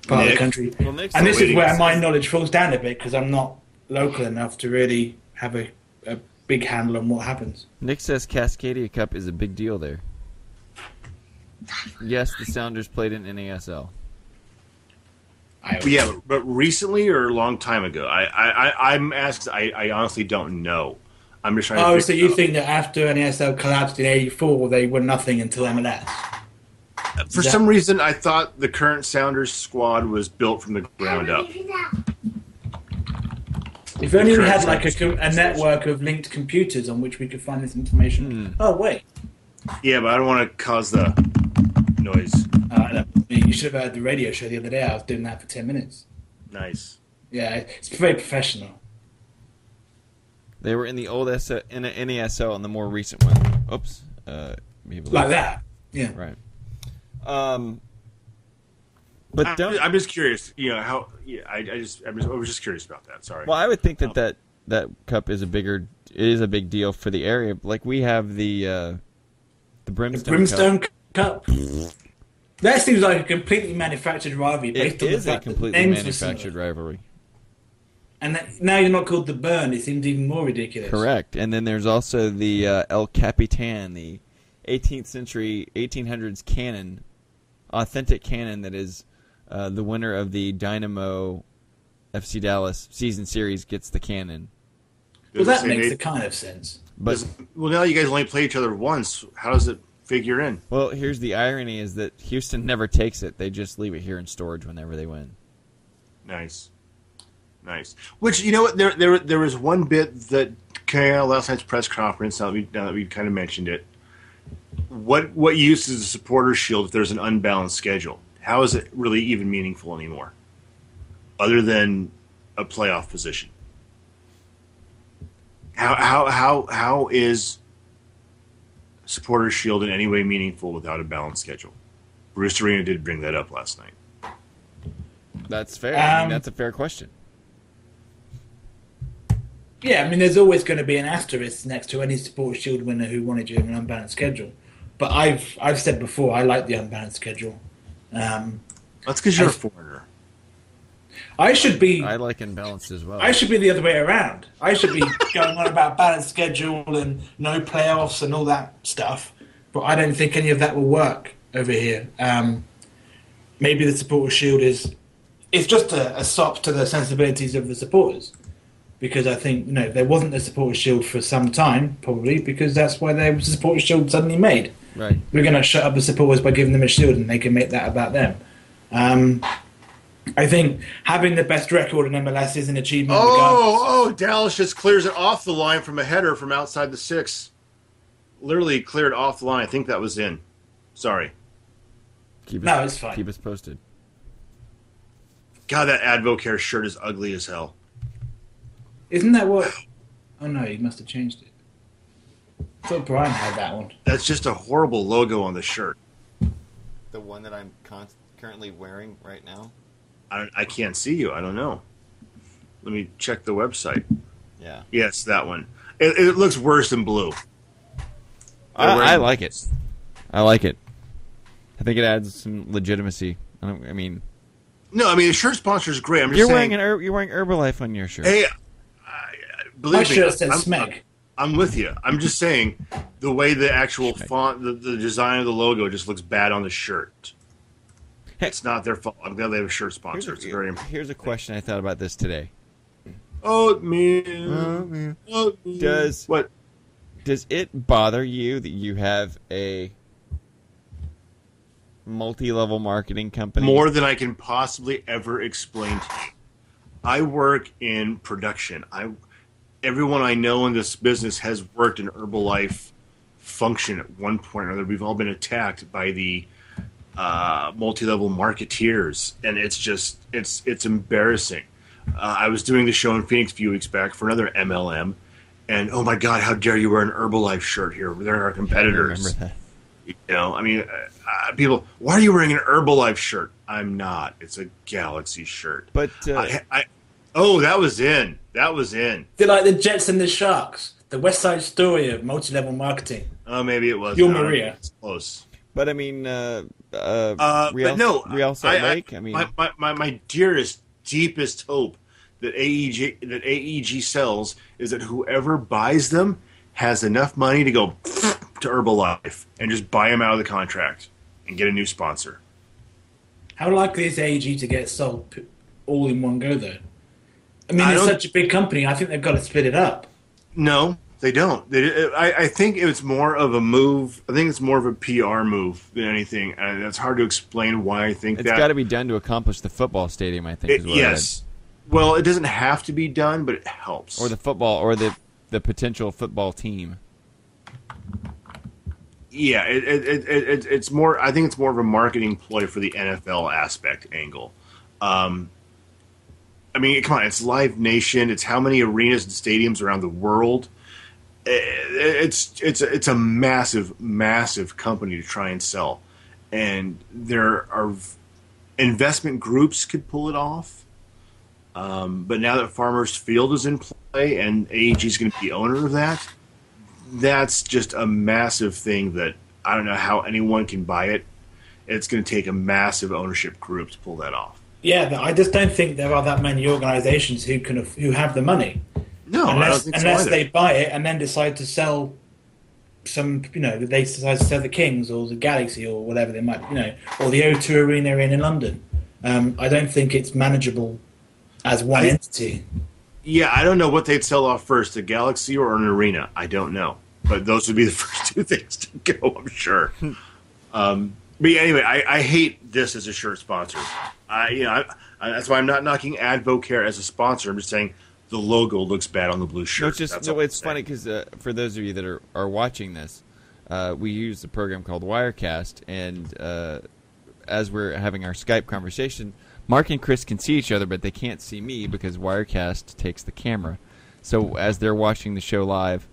part of the country. Well, and this is where my knowledge falls down a bit because I'm not local enough to really have a, a big handle on what happens. Nick says Cascadia Cup is a big deal there. Yes, the Sounders played in NASL. Yeah, but, but recently or a long time ago? I I, I I'm asked. I, I honestly don't know. I'm just trying. to Oh, figure so you out. think that after NASL collapsed in '84, they were nothing until MLS? For that- some reason, I thought the current Sounders squad was built from the ground up. If only we had like a, a network of linked computers on which we could find this information. Oh wait, Yeah, but I don't want to cause the noise. uh, you should have heard the radio show the other day. I was doing that for ten minutes. Nice. Yeah, it's very professional. They were in the old S- in NASL and the more recent one. Oops. Uh, maybe Like that. Yeah. Right. Um. But I, don't. I'm just curious. You know how? Yeah, I, I just I'm just, I was just curious about that. Sorry. Well, I would think that that that cup is a bigger it is a big deal for the area. Like we have the uh, the The brimstone. Brimstone Cup. Cup. That seems like a completely manufactured rivalry based It on is the a completely manufactured rivalry. And that, now you're not called the Burn. It seems even more ridiculous. Correct. And then there's also the uh, El Capitan, the 18th century 1800s cannon, authentic cannon that is uh, the winner of the Dynamo FC Dallas season series gets the cannon. Well, that makes a kind of sense. But well, now you guys only play each other once. How does it figure in? well, here's the irony: is that Houston never takes it; they just leave it here in storage whenever they win. Nice, nice. Which you know what? There, there, there was one bit that came out of last night's press conference. Now that we, now that we kind of mentioned it, what what use is a supporter shield if there's an unbalanced schedule? How is it really even meaningful anymore, other than a playoff position? How how how how is supporter shield in any way meaningful without a balanced schedule? Bruce Arena did bring that up last night. That's fair. I mean, Um, that's a fair question. Yeah, I mean, there's always going to be an asterisk next to any Supporters Shield winner who wanted it during an unbalanced schedule. But I've I've said before, I like the unbalanced schedule. Um, That's because you're I- a foreigner. I should be. I like unbalanced as well. I should be the other way around. I should be going on about balanced schedule and no playoffs and all that stuff. But I don't think any of that will work over here. Um, maybe the supporters shield is it's just a, a sop to the sensibilities of the supporters. Because I think you know there wasn't a supporters shield for some time, probably because that's why there was a supporters shield suddenly made. Right. We're going to shut up the supporters by giving them a shield, and they can make that about them. Um, I think having the best record in MLS is an achievement. regardless. Oh, oh, Dallas just clears it off the line from a header from outside the six. Literally cleared off the line. I think that was in. Sorry. Keep us, No, it's fine. Keep us posted. God, that Advocare shirt is ugly as hell. Isn't that what? Oh no, he must have changed it. I thought Brian had that one. That's just a horrible logo on the shirt. The one that I'm con- currently wearing right now. I, I can't see you. I don't know. Let me check the website. Yeah. Yes, that one. It, it looks worse than blue. I, wearing- I like it. I like it. I think it adds some legitimacy. I, don't, I mean, No, I mean the shirt sponsor is great. I'm just you're saying. wearing an Her- you're wearing Herbalife on your shirt. hey, I, believe My me, shirt says I'm, Smeg. I'm with you. I'm just saying the way the actual font, the, the design of the logo just looks bad on the shirt. Hey. It's not their fault. I'm glad they have a shirt here's, sponsor. a, It's very important. here's a question I thought about this today. Oh, Oatmeal. Oatmeal. Oh, does- what? Does it bother you that you have a multi-level marketing company? More than I can possibly ever explain to you. I work in production. I everyone I know in this business has worked in Herbalife function at one point or another. We've all been attacked by the uh, multi-level marketeers, and it's just it's it's embarrassing. Uh, I was doing the show in Phoenix a few weeks back for another MLM, and oh my God, how dare you wear an Herbalife shirt here? They're our I competitors. remember that. You know, I mean, uh, uh, people, why are you wearing an Herbalife shirt? I'm not. It's a Galaxy shirt. But uh, I, I, oh, that was in. That was in. They're like the Jets and the Sharks, the West Side Story of multi-level marketing. Oh, maybe it was. You're not. Maria. It's close. but I mean, uh, uh, Uh, Real, but no, Real Salt Lake. I, mean, my, my, my, my dearest, deepest hope that AEG that AEG sells is that whoever buys them has enough money to go to Herbalife and just buy them out of the contract and get a new sponsor. How likely is AEG to get sold all in one go, though? I mean, I it's such a big company. I think they've got to split it up. No, they don't. They, I, I think it's more of a move. I think it's more of a PR move than anything, and it's hard to explain why I think it's that. It's got to be done to accomplish the football stadium. I think. It- is what I yes. Well, it doesn't have to be done, but it helps. or the football, or the the potential football team. yeah, it, it, it, it, it- it's more. I think it's more of a marketing ploy for the NFL aspect angle. Um, I mean, come on, it's Live Nation. It's how many arenas and stadiums around the world. It's it's a, it's a massive, massive company to try and sell, and there are investment groups could pull it off. Um, but now that Farmers Field is in play and AEG is going to be owner of that, that's just a massive thing that I don't know how anyone can buy it. It's going to take a massive ownership group to pull that off. Yeah, I just don't think there are that many organisations who can who have the money No, unless so unless they buy it and then decide to sell some. You know, they decide to sell the Kings or the Galaxy or whatever they might. You know, or the O2 Arena in in London. Um, I don't think it's manageable as one I- entity. Yeah, I don't know what they'd sell off first, a Galaxy or an Arena. I don't know, but those would be the first two things to go. I'm sure. um, but yeah, anyway, I, I hate this as a shirt sponsor. I, you know, I, I, that's why I'm not knocking Advocare as a sponsor. I'm just saying the logo looks bad on the blue shirt. No, it's just no. It's funny because uh, for those of you that are, are watching this, uh, we use a program called Wirecast, and uh, as we're having our Skype conversation, Mark and Chris can see each other, but they can't see me because Wirecast takes the camera. So as they're watching the show live,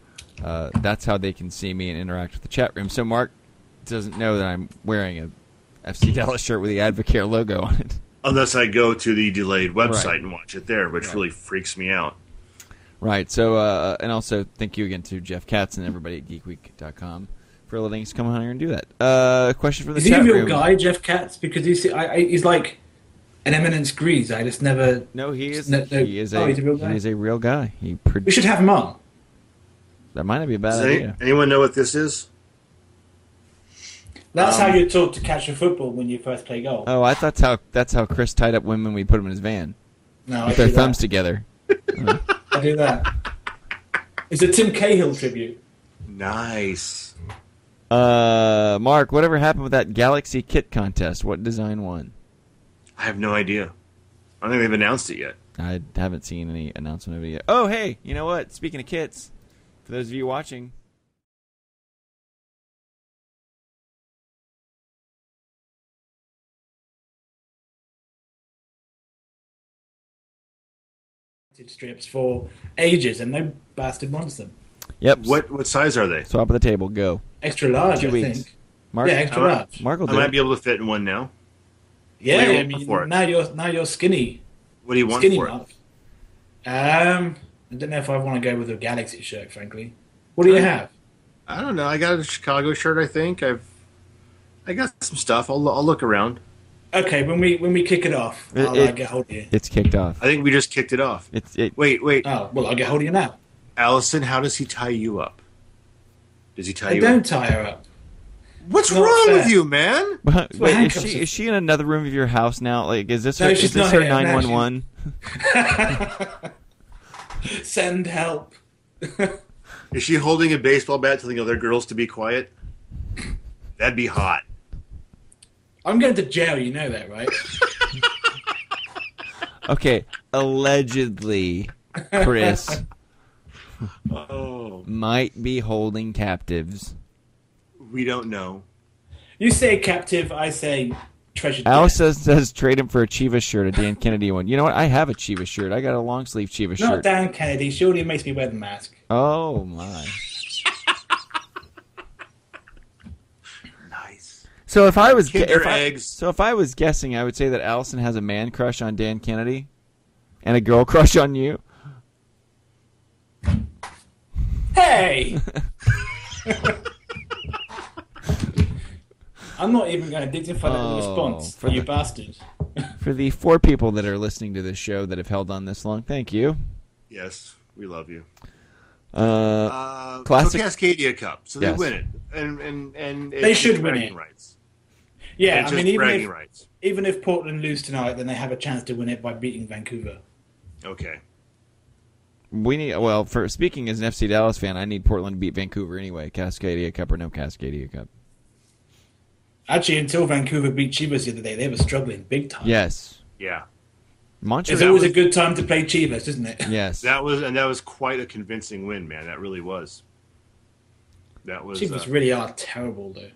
uh, that's how they can see me and interact with the chat room. So Mark doesn't know that I'm wearing a FC Dallas shirt with the Advocare logo on it. Unless I go to the delayed website Right. and watch it there, which Right. really freaks me out. Right. So, uh, and also thank you again to Jeff Katz and everybody at GeekWeek.com for letting us come on here and do that. Uh, question from the Is he chat a real room. guy, Jeff Katz? Because he's I, I, he's like An Eminence Grease. I just never. No, he is. No, no. He is Oh, a. he's a real guy? He is a real guy. He. Pro- We should have him on. that might not be a bad Does any, idea. anyone know what this is? That's Um, how you talk to catch a football when you first play golf. Oh, I thought that's how that's how Chris tied up women. We put him in his van no, I with their do thumbs that. together. I do that. It's a Tim Cahill tribute. Nice. Uh, Mark, whatever happened with that Galaxy kit contest? What design won? I have no idea. I don't think they've announced it yet. I haven't seen any announcement of it yet. Oh, hey, you know what? Speaking of kits, for those of you watching, strips for ages, and no bastard wants them. yep. What what size are they? Top of the table, go. Extra large, Two I weeks. think. Mark, yeah, extra I- large. Mark will I do might it. be able to fit in one now. yeah, what do you I mean, for now you're now you're skinny, What do you want skinny for it? Mark. Um, I don't know if I want to go with a Galaxy shirt, frankly. What do you have? I don't know. I got a Chicago shirt. I think I've. I got some stuff. I'll I'll look around. Okay, when we when we kick it off, It- I'll it- uh, get hold of you. It's kicked off. I think we just kicked it off. It's it. Wait, wait, Oh, well, I'll get hold of you now. Allison. How does he tie you up? Does he tie I you don't up? tie her up. What's not wrong fair. with you, man? But, wait, is she are is she in another room of your house now? Like, is this No, her? she's Is this her nine one one? Send help. Is she holding a baseball bat telling other girls to be quiet? That'd be hot. I'm going to jail. You know that, right? Okay, allegedly, Chris Oh, might be holding captives. we don't know. you say captive, I say treasure. Alice gift. says, says trade him for a Chivas shirt, a Dan Kennedy one. You know what? I have a Chivas shirt. I got a long sleeve Chivas Not shirt. Not Dan Kennedy. Surely it makes me wear the mask. Oh my! Nice. So if I was gu- Kinder if I, so if I was guessing, I would say that Allison has a man crush on Dan Kennedy, and a girl crush on you. Hey! I'm not even going to dignify that Oh, response, for you the- bastard. For the four people that are listening to this show that have held on this long, thank you. Yes, we love you. Uh, Uh, Classic- So Cascadia Cup. So Yes. they win it, and and and They should win it. Rights. Yeah, I mean, even if, rights. even if Portland lose tonight, then they have a chance to win it by beating Vancouver. Okay. we need. Well, for speaking as an FC Dallas fan, I need Portland to beat Vancouver anyway. Cascadia Cup or no Cascadia Cup. Actually, until Vancouver beat Chivas the other day, they were struggling big time. Yes, Yeah. Montreal. It's always was- a good time to play Chivas, isn't it? yes, That was and that was quite a convincing win, man. That really was. That was. Chivas uh, really are terrible, though.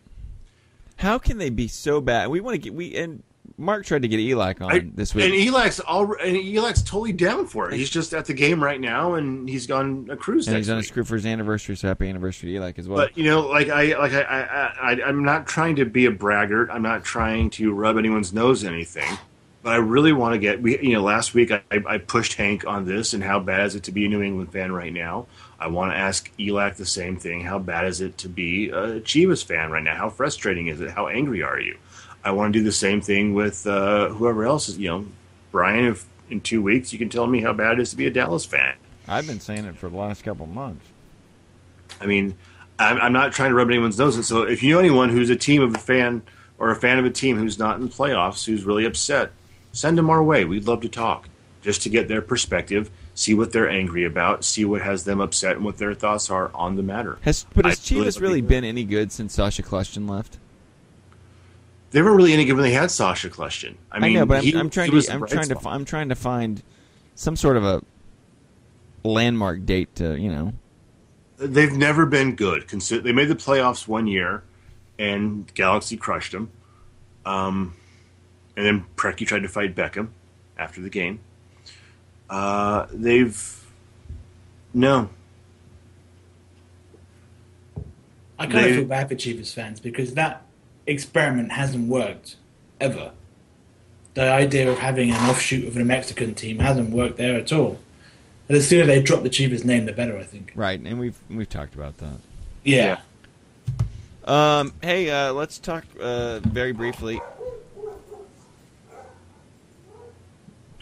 How can they be so bad? We want to get we and Mark tried to get Eli on I- this week. And Elak's all and Elak's totally down for it. He's just at the game right now, and he's on a cruise and he's on a screw for his anniversary, so happy anniversary to Eli as well. But you know, like I, like I, I, I, I'm not trying to be a braggart. I'm not trying to rub anyone's nose in anything. But I really want to get. We, you know, last week I, I pushed Hank on this and how bad is it to be a New England fan right now. I want to ask Elak the same thing. How bad is it to be a Chivas fan right now? How frustrating is it? How angry are you? I want to do the same thing with uh, whoever else is. You know, Brian. If in two weeks you can tell me how bad it is to be a Dallas fan. I've been saying it for the last couple months. I mean, I'm, I'm not trying to rub anyone's nose. in. So if you know anyone who's a team of a fan or a fan of a team who's not in the playoffs, who's really upset, send them our way. We'd love to talk just to get their perspective, see what they're angry about, see what has them upset, and what their thoughts are on the matter. Has but has I Chivas really been any good since Sacha Kljestan left? They weren't really any good when they had Sacha Kljestan. I I, mean, know, but I'm, he- I'm trying to I'm trying to spot. fi- I'm trying to find some sort of a landmark date to you know. They've never been good. They made the playoffs one year, and Galaxy crushed them. Um, and then Preki tried to fight Beckham after the game. Uh, they've no. I kind They- of feel bad for Chivas fans because that experiment hasn't worked ever. The idea of having an offshoot of a Mexican team hasn't worked there at all. And the sooner they drop the Chivas name, the better, I think. Right, and we've we've talked about that. Yeah. Um, hey, uh, let's talk uh, very briefly.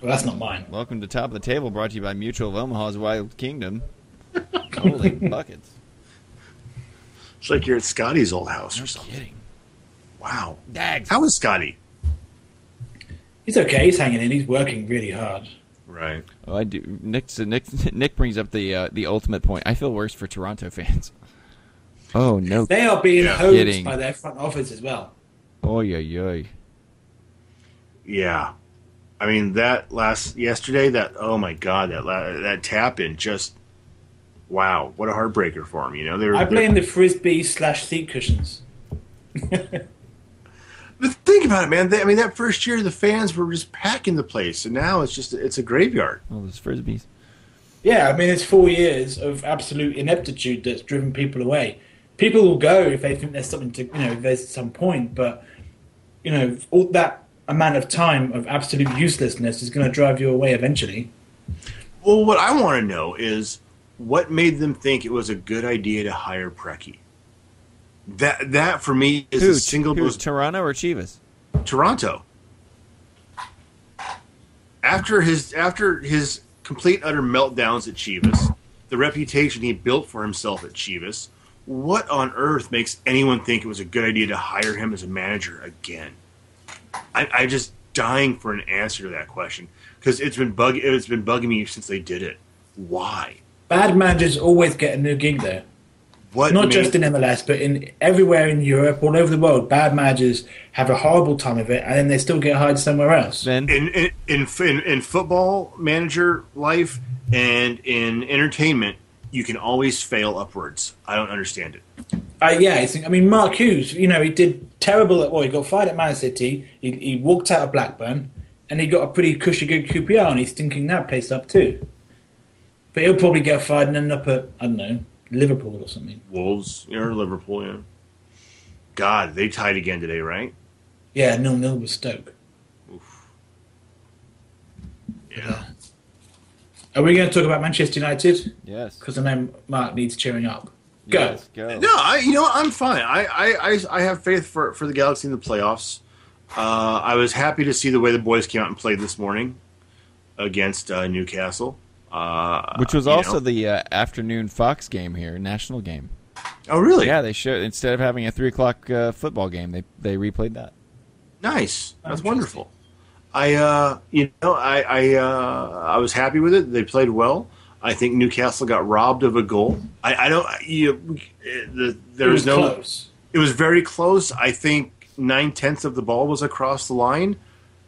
Well, that's not mine. Welcome to Top of the Table, brought to you by Mutual of Omaha's Wild Kingdom. Holy buckets! It's like you're at Scotty's old house No or something. kidding. Wow. Dags. How is Scotty? He's okay. He's hanging in. He's working really hard. Right. Oh, I do. Nick, so Nick, Nick brings up the uh, the ultimate point. I feel worse for Toronto fans. Oh no! They are being Yeah. hosed Kidding. by their front office as well. Oy oy oy. Yeah. I mean that last yesterday that oh my god that that tap in just wow what a heartbreaker for him you know they were I blame the frisbee slash seat cushions. But think about it, man. They, I mean, that first year the fans were just packing the place, and now it's just it's a graveyard. All those frisbees. Yeah, I mean, it's four years of absolute ineptitude that's driven people away. People will go if they think there's something to, you know, there's some point, but, you know, all that amount of time of absolute uselessness is going to drive you away eventually. Well, what I want to know is what made them think it was a good idea to hire Preki. That that for me is Who? the single who, most Toronto or Chivas? Toronto. After his after his complete utter meltdowns at Chivas, the reputation he built for himself at Chivas, what on earth makes anyone think it was a good idea to hire him as a manager again? I, I'm just dying for an answer to that question because it's been bug it's been bugging me since they did it. Why? Bad managers always get a new gig there. What? Not made- just in MLS, but in everywhere in Europe, all over the world. Bad managers have a horrible time of it, and then they still get hired somewhere else. Then in in, in in in football manager life and in entertainment, you can always fail upwards. I don't understand it. Uh, yeah, I think. I mean, Mark Hughes. You know, he did terrible at. Well, he got fired at Man City. He, he walked out of Blackburn, and he got a pretty cushy good QPR, and he's stinking that place up too. But he'll probably get fired and end up at I don't know Liverpool or something. Wolves or Liverpool, yeah. God, they tied again today, right? Yeah, nil nil with Stoke. Yeah. Are we going to talk about Manchester United? yes, Because I know Mark needs cheering up. Go. Yes, go. No, I you know I'm fine. I, I, I, I have faith for, for the Galaxy in the playoffs. Uh, I was happy to see the way the boys came out and played this morning against uh, Newcastle. Uh, Which was also know. the uh, afternoon Fox game here, national game. oh really Yeah, they showed instead of having a three o'clock uh, football game, they they replayed that. Nice. That's wonderful. I, uh, you know, I, I, uh, I was happy with it. They played well. I think Newcastle got robbed of a goal. I, I don't. You, the, there It was, no. close. It was very close. I think nine tenths of the ball was across the line.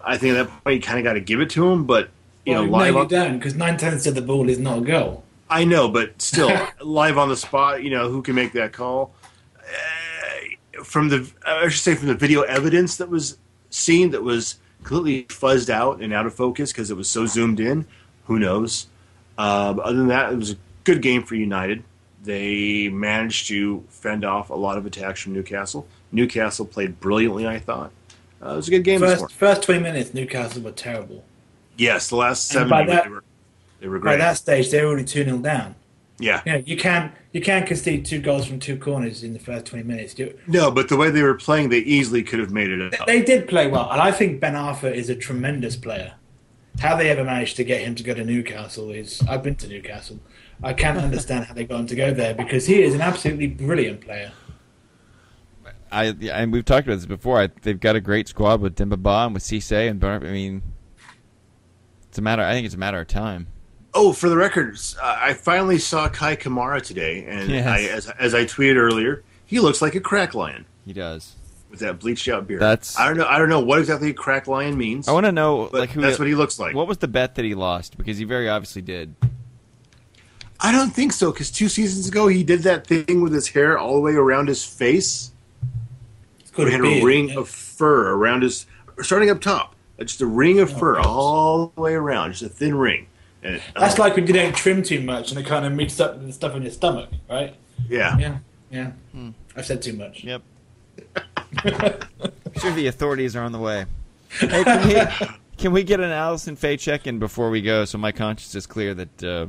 I think at that point you kind of got to give it to him, but you Well, know, live no, you on, don't, because nine tenths of the ball is not a goal. I know, but still, live on the spot, you know, who can make that call? Uh, from the, I should say, from the video evidence that was seen, that was completely fuzzed out and out of focus because it was so zoomed in. Who knows? Uh, but other than that, it was a good game for United. They managed to fend off a lot of attacks from Newcastle. Newcastle played brilliantly, I thought. Uh, it was a good game. First, first 20 minutes, Newcastle were terrible. Yes, the last seven minutes, that- they were they were By that stage, they were already 2 0 down. Yeah, You, know, you, can, you can concede two goals from two corners in the first 20 minutes. You- no, but the way they were playing, they easily could have made it up. They did play well, and I think Ben Arfa is a tremendous player. How they ever managed to get him to go to Newcastle is. I've been to Newcastle. I can't understand how they got him to go there because he is an absolutely brilliant player. I yeah, and we've talked about this before. I, they've got a great squad with Demba Ba and with Cisse and Bar- I mean, it's a matter. I think it's a matter of time. Oh, for the record, uh, I finally saw Kei Kamara today, and Yes. I, as, as I tweeted earlier, he looks like a crack lion He does. with that bleached out beard. That's- I don't know. I don't know what exactly a crack lion means. I want to know like who. that's what he looks like. What was the bet that he lost? Because he very obviously did. I don't think so because two seasons ago he did that thing with his hair all the way around his face. It's called He had a ring yeah. of fur around his, starting up top, just a ring of fur gross. all the way around, just a thin ring. And, That's oh, like when you don't trim too much and it kind of meets up with the stuff in your stomach, right? yeah. Yeah, yeah. I've said too much. Yep. sure, the authorities are on the way. Hey, can we, can we get an Allison Faye check in before we go, so my conscience is clear that uh,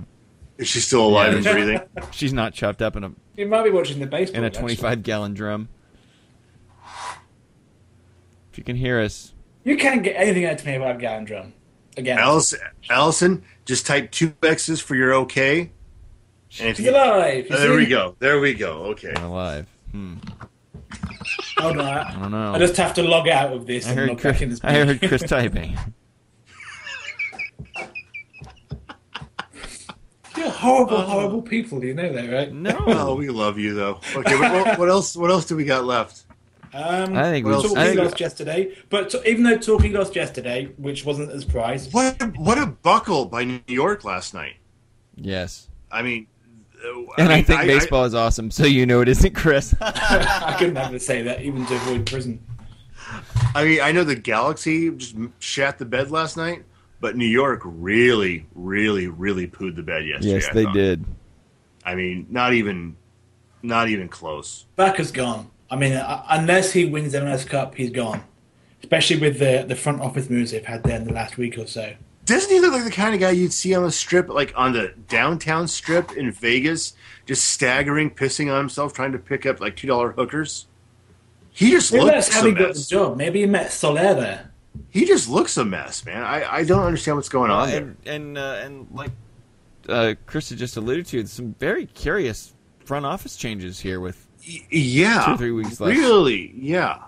Is she still alive Yeah. and breathing? she's not chopped up in a You might be watching the baseball. in a actually. 25 gallon drum. If you can hear us, You can't get anything out of 25 gallon drum. Again. Allison, Allison, just type two X's for your okay. And if He's you, alive. you Oh, there we go. There we go. Okay. alive. Hmm. Hold on. I don't know. I just have to log out of this I and heard, log back in Chris, this. I heard Chris typing. You're horrible, horrible people. You know that, right? No. Oh, we love you though. Okay, what, what- what else? What else do we got left? Um, I think we- Torquay I think- lost yesterday, but t- even though Torquay lost yesterday, which wasn't as surprise, What? a- What a buckle by New York last night. Yes. I mean, uh, And I, mean, think baseball is awesome, so you know it isn't Chris. I couldn't have to say that even to avoid prison. I mean, I know the Galaxy just shat the bed last night, but New York really, really, really pooed the bed yesterday. yes, they thought. did. I mean, not even, not even close. Backe's gone. I mean, uh, unless he wins the MLS Cup, he's gone. Especially with the the front office moves they've had there in the last week or so. Doesn't he look like the kind of guy you'd see on the strip, like on the downtown strip in Vegas, just staggering, pissing on himself, trying to pick up like two dollar hookers? He just Maybe looks that's how a he got the mess. job. Maybe he met Soler there. He just looks a mess, man. I, I don't understand what's going on there. and and uh, and like uh, Chris had just alluded to, some very curious front office changes here with Y- yeah, two or three weeks left. Really? Yeah.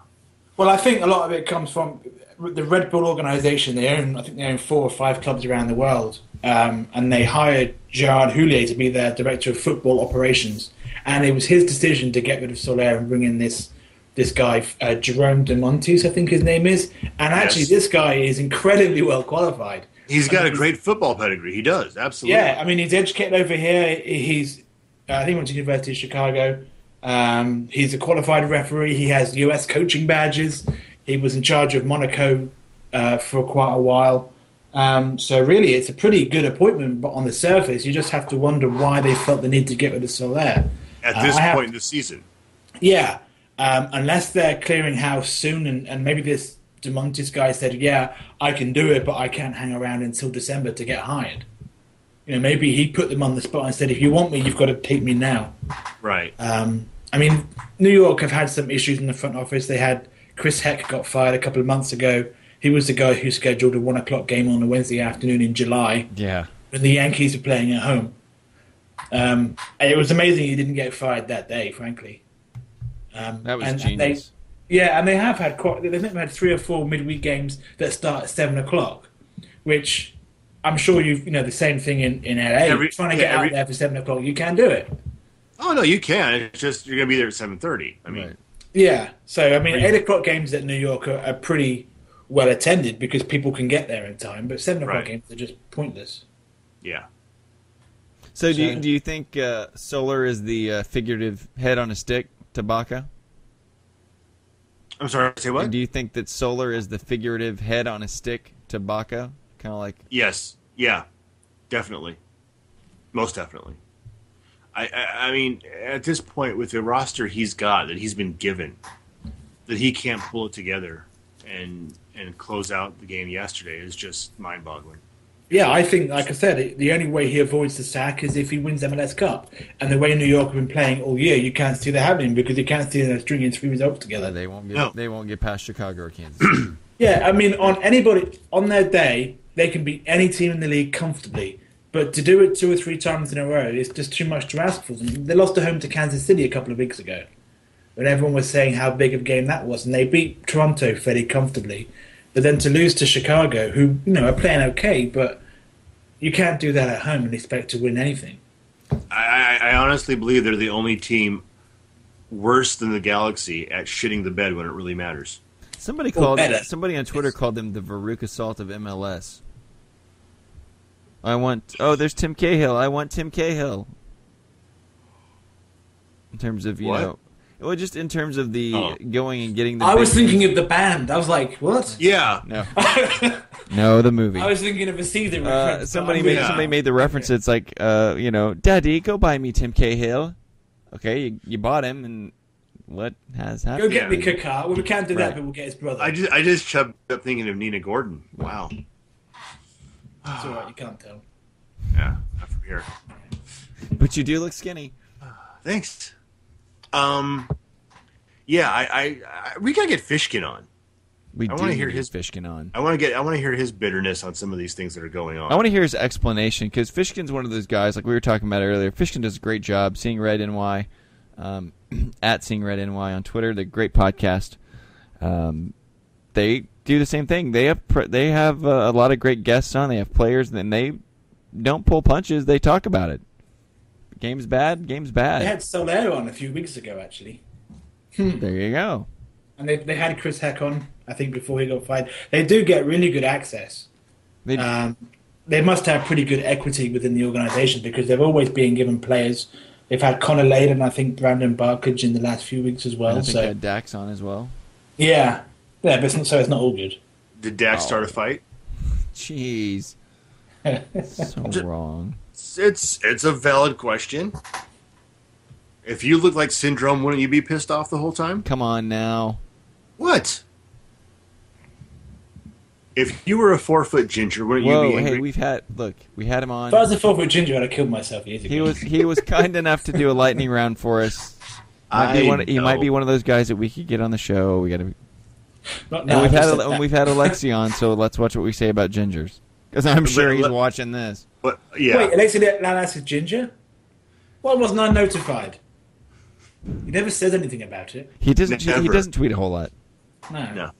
Well, I think a lot of it comes from the Red Bull organization. They own, I think, they own four or five clubs around the world, um, and they hired Gerard Houllier to be their director of football operations. And it was his decision to get rid of Soler and bring in this this guy, uh, Jerome De Bontin, I think his name is. And actually, Yes. this guy is incredibly well qualified. He's got I a mean, great football pedigree. He does, absolutely. Yeah, I mean, he's educated over here. He's, uh, I think, he went to University of Chicago. Um, he's a qualified referee. He has U.S. coaching badges. He was in charge of Monaco uh, for quite a while. Um, so really, it's a pretty good appointment. But on the surface, you just have to wonder why they felt the need to get rid of Soler. At Uh, this have- point in the season. Yeah, um, unless they're clearing house soon, and, and maybe this de Bontin guy said, "Yeah, I can do it, but I can't hang around until December to get hired." You know, maybe he put them on the spot and said, "If you want me, you've got to take me now." Right. Um, I mean, New York have had some issues in the front office. They had Chris Heck got fired a couple of months ago. He was the guy who scheduled a one o'clock game on a Wednesday afternoon in July Yeah. when the Yankees were playing at home. Um, and it was amazing he didn't get fired that day, frankly. Um, That was and- and genius. they, yeah, and they have had quite. They've had three or four midweek games that start at seven o'clock, which I'm sure you've you know the same thing in in LA. Every- trying to yeah, get every- out there for seven o'clock, you can do it. Oh no, you can. It's just you're gonna be there at seven thirty. I mean, Right. Yeah, so I mean, eight o'clock games at New York are, are pretty well attended because people can get there in time, but seven o'clock Right. games are just pointless. yeah. So do you, do you think uh, Soler is the uh, figurative head on a stick to Backe? I'm sorry. Say what? And do you think that Soler is the figurative head on a stick to Backe? Kind of like Yes. Yeah. Definitely. Most definitely. I, I I mean, at this point, with the roster he's got that he's been given, that he can't pull it together and and close out the game yesterday is just mind-boggling. Yeah, I think, like I said, the only way he avoids the sack is if he wins MLS Cup. And the way New York have been playing all year, you can't see that happening because you can't see them stringing three results together. they won't get No. they won't get past Chicago or Kansas. Yeah, I mean, on anybody on their day, they can beat any team in the league comfortably. But to do it two or three times in a row is just too much to ask for them. They lost at home to Kansas City a couple of weeks ago, when everyone was saying how big of a game that was, and they beat Toronto fairly comfortably. But then to lose to Chicago, who you know are playing okay, but you can't do that at home and expect to win anything. I, I, I honestly believe they're the only team worse than the Galaxy at shitting the bed when it really matters. Somebody called somebody on Twitter called them the Veruca Salt of MLS. I want oh, there's Tim Cahill. I want Tim Cahill. In terms of you What? know, well, just in terms of the Oh. going and getting the. I was big- thinking of the band. I was like, what? Yeah. no, no, the movie. I was thinking of a season. Uh, somebody made Yeah. somebody made the reference. It's like, uh, you know, Daddy, go buy me Tim Cahill. Okay, you, you bought him, and what has happened? Go get Yeah. me Kaká. Well, we can't do Right. that, but we'll get his brother. I just I just chubbed up thinking of Nina Gordon. Wow. It's all right. You can't tell. Yeah, not from here. But you do look skinny. Thanks. Um, yeah, I, I, I we gotta get Fishkin on. We I wanna hear his- Fishkin on. I want to get. I want to hear his bitterness on some of these things that are going on. I want to hear his explanation because Fishkin's one of those guys, like we were talking about earlier. Fishkin does a great job. Seeing Red NY, um, at Seeing Red NY on Twitter, the great podcast. Um, they do the same thing. They have pr- they have uh, a lot of great guests on. They have players, and they don't pull punches. They talk about it. Game's bad. Game's bad. They had Soler on a few weeks ago, actually. there you go. And they, they had Chris Heck on, I think, before he got fired. They do get really good access. They, Um, they must have pretty good equity within the organisation because they've always been given players. They've had Connor Layden, I think Brandon Barklage in the last few weeks as well. So they had Dax on as well. yeah, yeah, but it's not, so it's not all good. Did Dak oh. start a fight? Jeez, so wrong. It's, it's it's a valid question. If you look like Syndrome, wouldn't you be pissed off the whole time? Come on now. What? If you were a four foot ginger, wouldn't Whoa, you be angry? hey, we've had look, we had him on. If I was a four foot ginger, I'd have killed myself years ago. He was he was kind enough to do a lightning round for us. Might I one, he might be one of those guys that we could get on the show. We got to, Not and we've had a, and we've had Alexi on, so let's watch what we say about gingers, because I'm sure he's watching this. But yeah, Wait, Alexi Lalas is ginger? Why wasn't I notified? He never says anything about it. He doesn't he doesn't tweet a whole lot. No. no.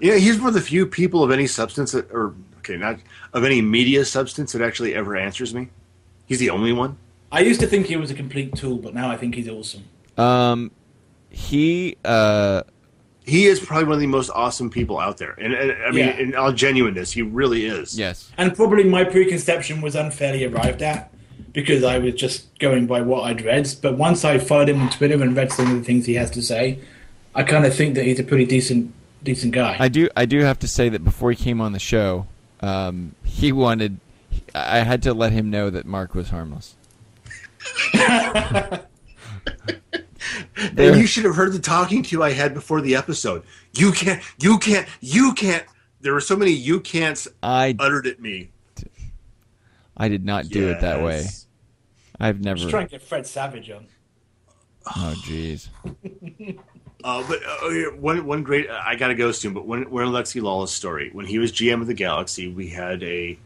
Yeah, he's one of the few people of any substance that, or okay, not of any media substance that actually ever answers me. He's the only one. I used to think he was a complete tool, but now I think he's awesome. Um, he uh He is probably one of the most awesome people out there, and, and I mean, Yeah. in all genuineness, he really is. yes, And probably my preconception was unfairly arrived at because I was just going by what I'd read. But once I followed him on Twitter and read some of the things he has to say, I kind of think that he's a pretty decent decent guy. I do I do have to say that before he came on the show, um, he wanted. I had to let him know that Mark was harmless. There- And you should have heard the talking to I had before the episode. You can't, you can't, you can't. There were so many you can'ts I uttered at me. I did not do it that way. I've never. Just trying to get Fred Savage on. Oh, jeez. Uh, but uh, one one great I gotta go soon. But when when Alexi Lalas story when he was GM of the Galaxy, we had a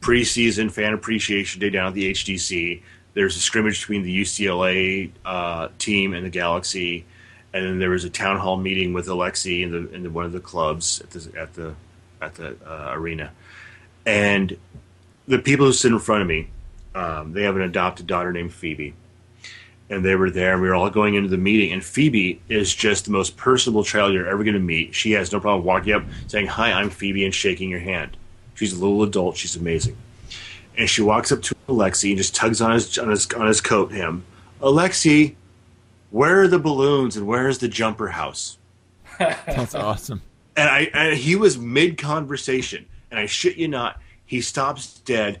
preseason fan appreciation day down at the HDC. There's a scrimmage between the UCLA uh, team and the Galaxy, and then there was a town hall meeting with Alexi in the the, one of the clubs at the at the at the uh, arena, and the people who sit in front of me, um, they have an adopted daughter named Phoebe. And they were there and we were all going into the meeting and phoebe is just the most personable child you're ever going to meet. She has no problem walking up saying hi i'm phoebe and shaking your hand. She's a little adult she's amazing and she walks up to alexi and just tugs on his on his, on his coat him alexi where are the balloons and where is the jumper house That's awesome. and I and he was mid conversation, and I shit you not, he stops dead,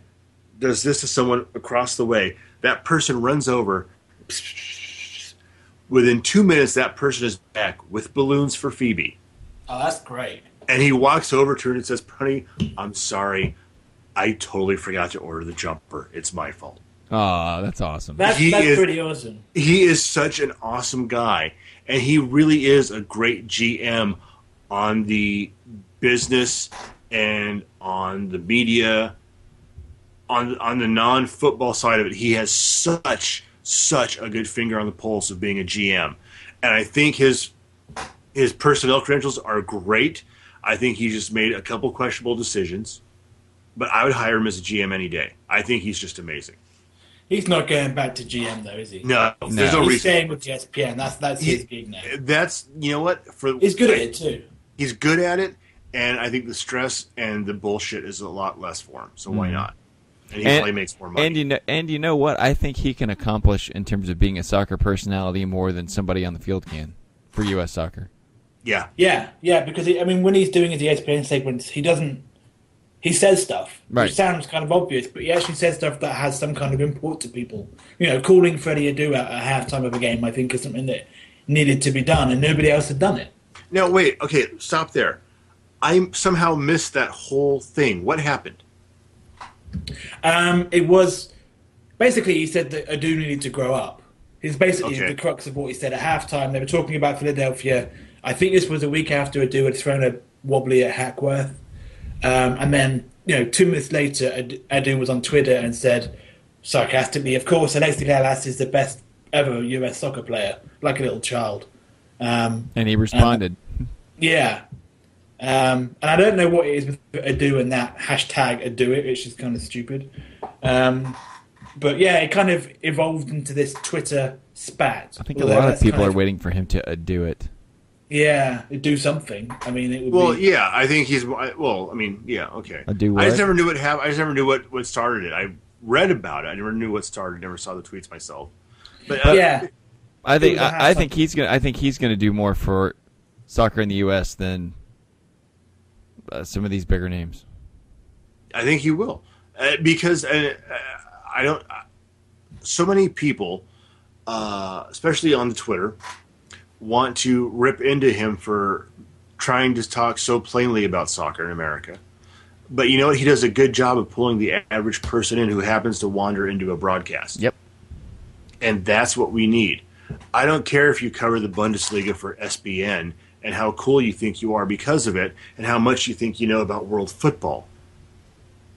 does this to someone across the way. That person runs over. Within two minutes, that person is back with balloons for Phoebe, Oh, that's great. and he walks over to her and says, "Honey, I'm sorry, I totally forgot to order the jumper. It's my fault." Oh, that's awesome. That's, He that's is- pretty awesome. he is such an awesome guy and he really is a great gm on the business and on the media on on the non-football side of it he has such such a good finger on the pulse of being a gm and i think his his personnel credentials are great i think he just made a couple questionable decisions but i would hire him as a gm any day i think he's just amazing He's not going back to GM though, is he? no, there's no He's reason staying with the ESPN. That's that's He- his gig now. That's you know what for He's good at it too. He's good at it, and I think the stress and the bullshit is a lot less for him. So why mm-hmm. not? And he And- probably makes more money. And you know, and you know what? I think he can accomplish in terms of being a soccer personality more than somebody on the field can for U.S. soccer. yeah, Yeah, yeah. Because he, I mean, when he's doing his ESPN segments, he doesn't. He says stuff, Right. which sounds kind of obvious, but he actually says stuff that has some kind of import to people. You know, calling Freddie Adu at a halftime of a game, I think, is something that needed to be done, and nobody else had done it. Now wait, okay, stop there. I somehow missed that whole thing. What happened? Um, it was basically he said that Adu needed to grow up. He's basically Okay. the crux of what he said at halftime. They were talking about Philadelphia. I think this was a week after Adu had thrown a wobbly at Hackworth. Um, and then, you know, two minutes later, Adu was on Twitter and said sarcastically, of course, Alexi Lalas is the best ever US soccer player, like a little child. Um, and he responded. yeah. Um, and I don't know what it is with Adu and that hashtag Adu it, which is kind of stupid. Um, but yeah, it kind of evolved into this Twitter spat. I think a lot of people are of, waiting for him to do it. Yeah, do something. I mean, it would. Be Well, be... yeah, I think he's. Well, I mean, yeah, okay. I do. I just never knew what happened. I just never knew what what started it. I read about it. I never knew what started. Never saw the tweets myself. But, but uh, yeah, I think I, I think he's gonna. I think he's gonna do more for soccer in the U.S. than uh, some of these bigger names. I think he will, uh, because uh, I don't. Uh, so many people, uh, especially on the Twitter, want to rip into him for trying to talk so plainly about soccer in America. But you know what? He does a good job of pulling the average person in who happens to wander into a broadcast. Yep. And that's what we need. I don't care if you cover the Bundesliga for SBN and how cool you think you are because of it and how much you think you know about world football.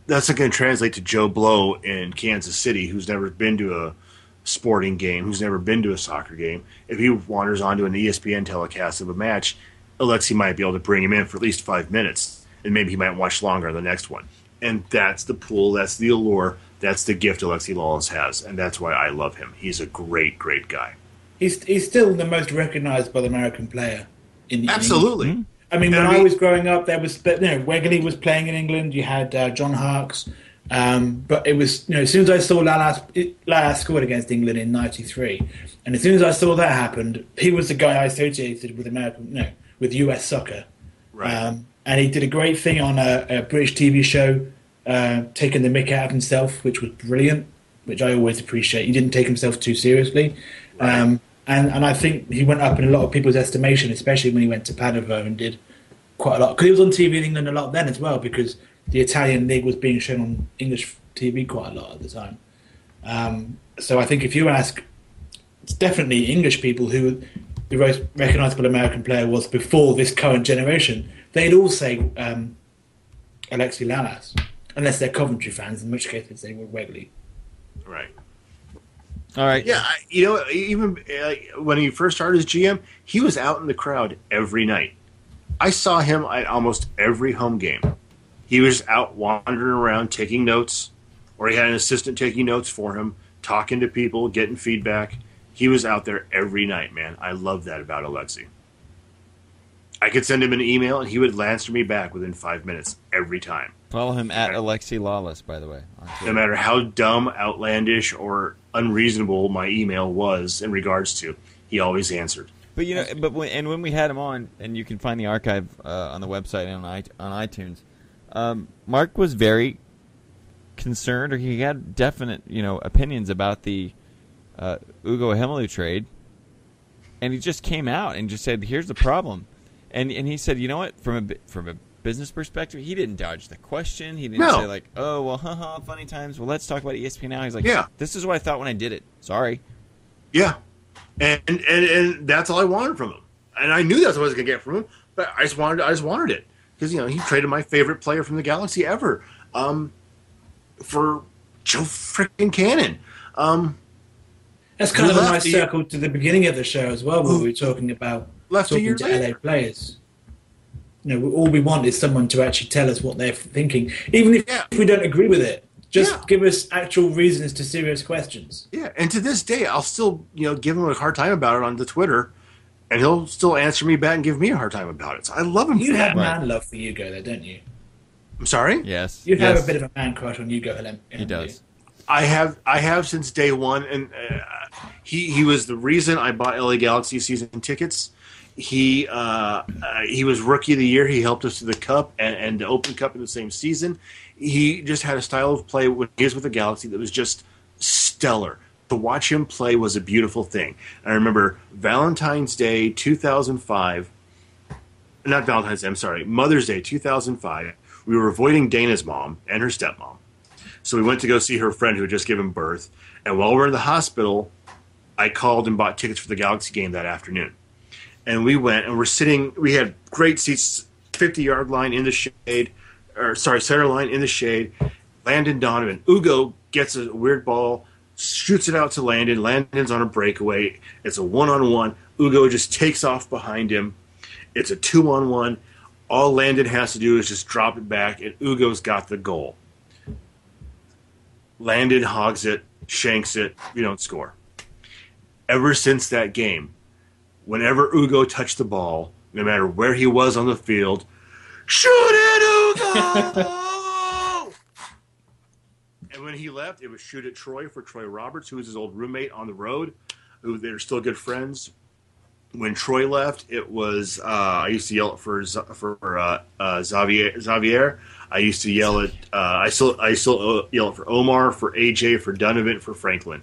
That's not going to translate to Joe Blow in Kansas City who's never been to a sporting game, who's never been to a soccer game, if he wanders onto an ESPN telecast of a match, Alexi might be able to bring him in for at least five minutes, and maybe he might watch longer on the next one. And that's the pull, that's the allure, that's the gift Alexi Lalas has, and that's why I love him. He's a great, great guy. He's he's still the most recognized by the American player in the absolutely. In I mean, when I, mean, I was growing up, there was you know Wegerle was playing in England. You had uh, John Harkes, um, but it was, you know, as soon as I saw Lala, Lala scored against England in '93, and as soon as I saw that happened, he was the guy I associated with American, no, with US soccer. Right. Um, and he did a great thing on a, a British TV show, uh, taking the mick out of himself, which was brilliant, which I always appreciate. He didn't take himself too seriously. Right. Um, and, and I think he went up in a lot of people's estimation, especially when he went to Padova and did quite a lot. Because he was on TV in England a lot then as well, because the Italian league was being shown on English TV quite a lot at the time. Um, so I think if you ask, it's definitely English people who the most recognisable American player was before this current generation. They'd all say um, Alexi Lalas, unless they're Coventry fans, in which case they'd say Wegerle. Right. All right. Yeah, you know, even uh, when he first started as GM, he was out in the crowd every night. I saw him at almost every home game. He was out wandering around taking notes, or he had an assistant taking notes for him, talking to people, getting feedback. He was out there every night, man. I love that about Alexi. I could send him an email and he would answer me back within five minutes every time. Follow him at Alexi Lalas, by the way. No matter how dumb, outlandish, or unreasonable my email was in regards to, he always answered. But you know, but when, and when we had him on, and you can find the archive uh, on the website and on, on iTunes. Um, Mark was very concerned, or he had definite, you know, opinions about the uh, Ugo Ihemelu trade, and he just came out and just said, "Here's the problem," and and he said, "You know what? From a from a business perspective, he didn't dodge the question. He didn't no. say like, "Oh, well, haha, funny times. Well, let's talk about ESPN now." He's like, "Yeah, this is what I thought when I did it. Sorry." Yeah, and and and that's all I wanted from him, and I knew that's what I was gonna get from him, but I just wanted I just wanted it because you know he traded my favorite player from the Galaxy ever um, for Joe freaking Cannon. Um, That's kind of a nice circle to the beginning of the show as well, where we were talking about left talking to later. LA players. You know, all we want is someone to actually tell us what they're thinking, even if, yeah. if we don't agree with it. Just yeah. give us actual reasons to serious questions. Yeah, and to this day, I'll still you know give him a hard time about it on the Twitter and he'll still answer me back and give me a hard time about it. So I love him. You have man love for Ugo, though, don't you? I'm sorry. Yes, you yes. have a bit of a man crush on Ugo. Helen. He does. I have. I have since day one, and uh, he he was the reason I bought LA Galaxy season tickets. He uh, uh, he was rookie of the year. He helped us to the Cup and, and the Open Cup in the same season. He just had a style of play when he was with the Galaxy that was just stellar to watch him play was a beautiful thing. I remember Valentine's Day 2005, not Valentine's Day, I'm sorry, Mother's Day 2005. We were avoiding Dana's mom and her stepmom. So we went to go see her friend who had just given birth. And while we're in the hospital, I called and bought tickets for the Galaxy game that afternoon. and we went and we're sitting. We had great seats, fifty yard line in the shade, or sorry, center line in the shade. Landon Donovan, Ugo gets a weird ball, shoots it out to Landon. Landon's on a breakaway. It's a one on one. Ugo just takes off behind him. It's a two on one. All Landon has to do is just drop it back, and Ugo's got the goal. Landon hogs it, shanks it. We don't score. Ever since that game, whenever Ugo touched the ball, no matter where he was on the field, shoot it, Ugo! when he left, it was shoot at Troy for Troy Roberts, who was his old roommate on the road, who they're still good friends. When Troy left, it was uh, I used to yell for for uh, uh, Xavier. Xavier. I used to yell at uh, I still I still uh, yell for Omar, for AJ, for Donovan, for Franklin.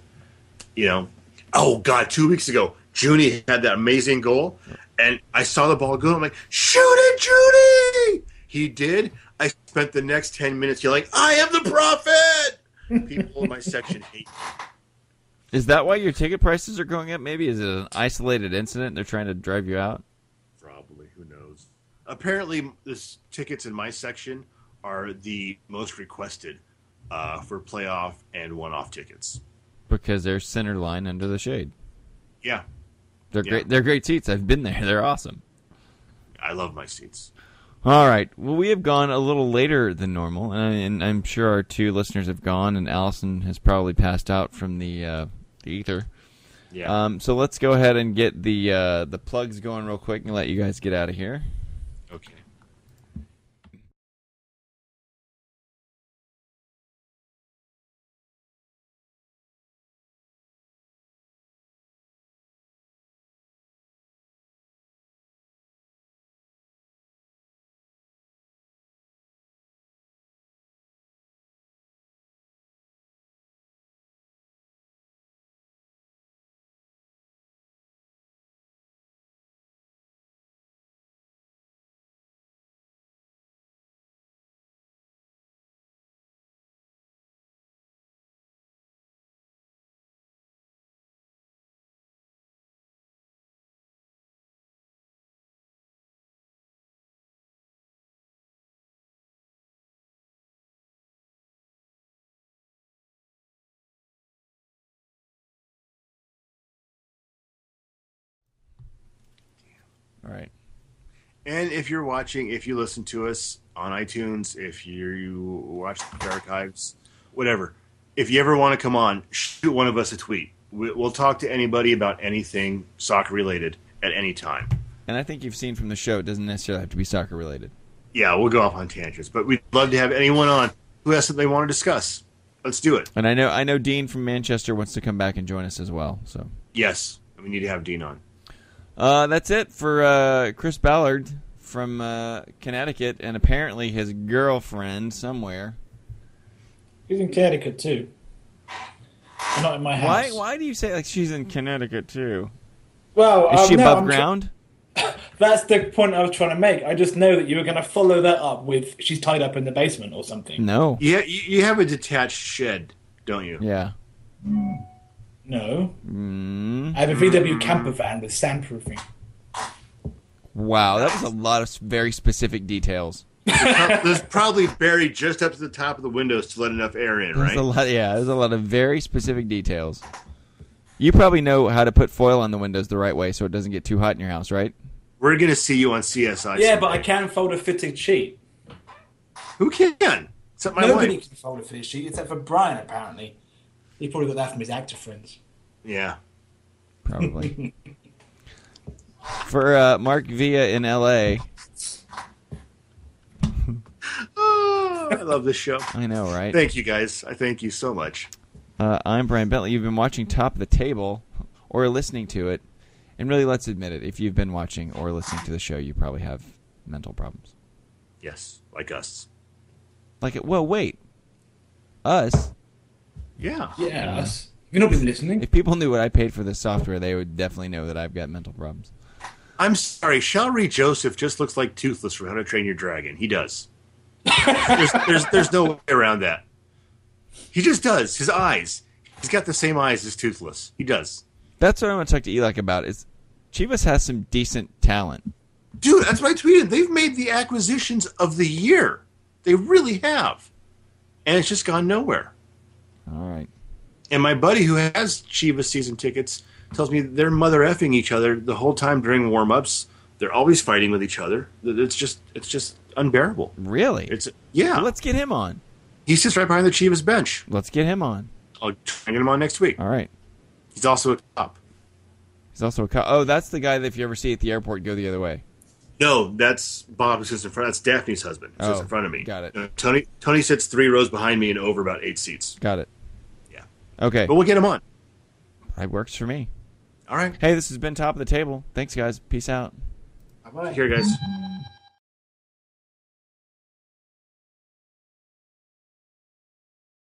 You know, oh god, two weeks ago, Junie had that amazing goal, and I saw the ball go. I'm like, shoot it, Junie! He did. I spent the next ten minutes yelling, "I am the prophet." People in my section hate. me. Is that why your ticket prices are going up? Maybe is it an isolated incident? They're trying to drive you out. Probably, who knows? Apparently, this tickets in my section are the most requested uh, for playoff and one-off tickets. because they're center line under the shade. Yeah, They're Yeah. great. They're great seats. I've been there. They're awesome. I love my seats. All right. Well, we have gone a little later than normal, and, I, I'm sure our two listeners have gone, and Allison has probably passed out from the uh, the ether. Yeah. Um, so let's go ahead and get the uh, the plugs going real quick and let you guys get out of here. okay. All right. And if you're watching, if you listen to us on iTunes, if you, you watch the archives, whatever, if you ever want to come on, shoot one of us a tweet. We- We'll talk to anybody about anything soccer related at any time. And I think you've seen from the show, it doesn't necessarily have to be soccer related. Yeah, we'll go off on tangents, but we'd love to have anyone on who has something they want to discuss. Let's do it. And I know I know Dean from Manchester wants to come back and join us as well. So Yes, we need to have Dean on. Uh, that's it for uh, Chris Ballard from uh, Connecticut, and apparently his girlfriend somewhere. He's in Connecticut too. Not in my house. Why? Why do you say like she's in Connecticut too? Well, Is um, she no, above I'm tr- ground? That's the point I was trying to make. I just know that you were going to follow that up with she's tied up in the basement or something. No. Yeah, you, you have a detached shed, don't you? Yeah. No, Mm. I have a VW camper van with soundproofing. Wow, that was a lot of very specific details. There's probably buried just up to the top of the windows to let enough air in, There's right? a lot. Yeah, there's a lot of very specific details. You probably know how to put foil on the windows the right way so it doesn't get too hot in your house, right? We're going to see you on CSI. Yeah, someday. but I can fold a fitting sheet. Who can? Except my Nobody wife. can fold a fitted sheet except for Brian, apparently. He probably got that from his actor friends. Yeah. Probably. For uh, Mark Villa in L.A., Oh, I love this show. I know, right? Thank you, guys. I thank you so much. Uh, I'm Brian Bentley. You've been watching Top of the Table or listening to it. And really, let's admit it. If you've been watching or listening to the show, you probably have mental problems. Yes, like us. Like, it, well, wait. Us? Yeah. Yeah. You've not been listening. If people knew what I paid for this software, they would definitely know that I've got mental problems. I'm sorry. Shalrie Joseph just looks like Toothless from How to Train Your Dragon. He does. there's, there's, there's no way around that. He just does. His eyes. He's got the same eyes as Toothless. He does. That's what I want to talk to Eli about. Is Chivas has some decent talent. Dude, that's what I tweeted. They've made the acquisitions of the year. They really have. And it's just gone nowhere. All right. And my buddy who has Chivas season tickets tells me they're mother effing each other the whole time during warm ups. They're always fighting with each other. It's just it's just unbearable. Really? It's yeah. Let's get him on. He sits right behind the Chivas bench. Let's get him on. I'll try and get him on next week. All right. He's also a cop. He's also a co- oh, that's the guy that if you ever see at the airport, go the other way. No, that's Bob who sits in front. That's Daphne's husband. Who sits Oh, in front of me. got it. Uh, Tony Tony sits three rows behind me and over about eight seats. Got it. Okay, But we'll get him on. It works for me. All right. Hey, this has been top of the table. Thanks, guys. Peace out. Bye bye. Here, guys.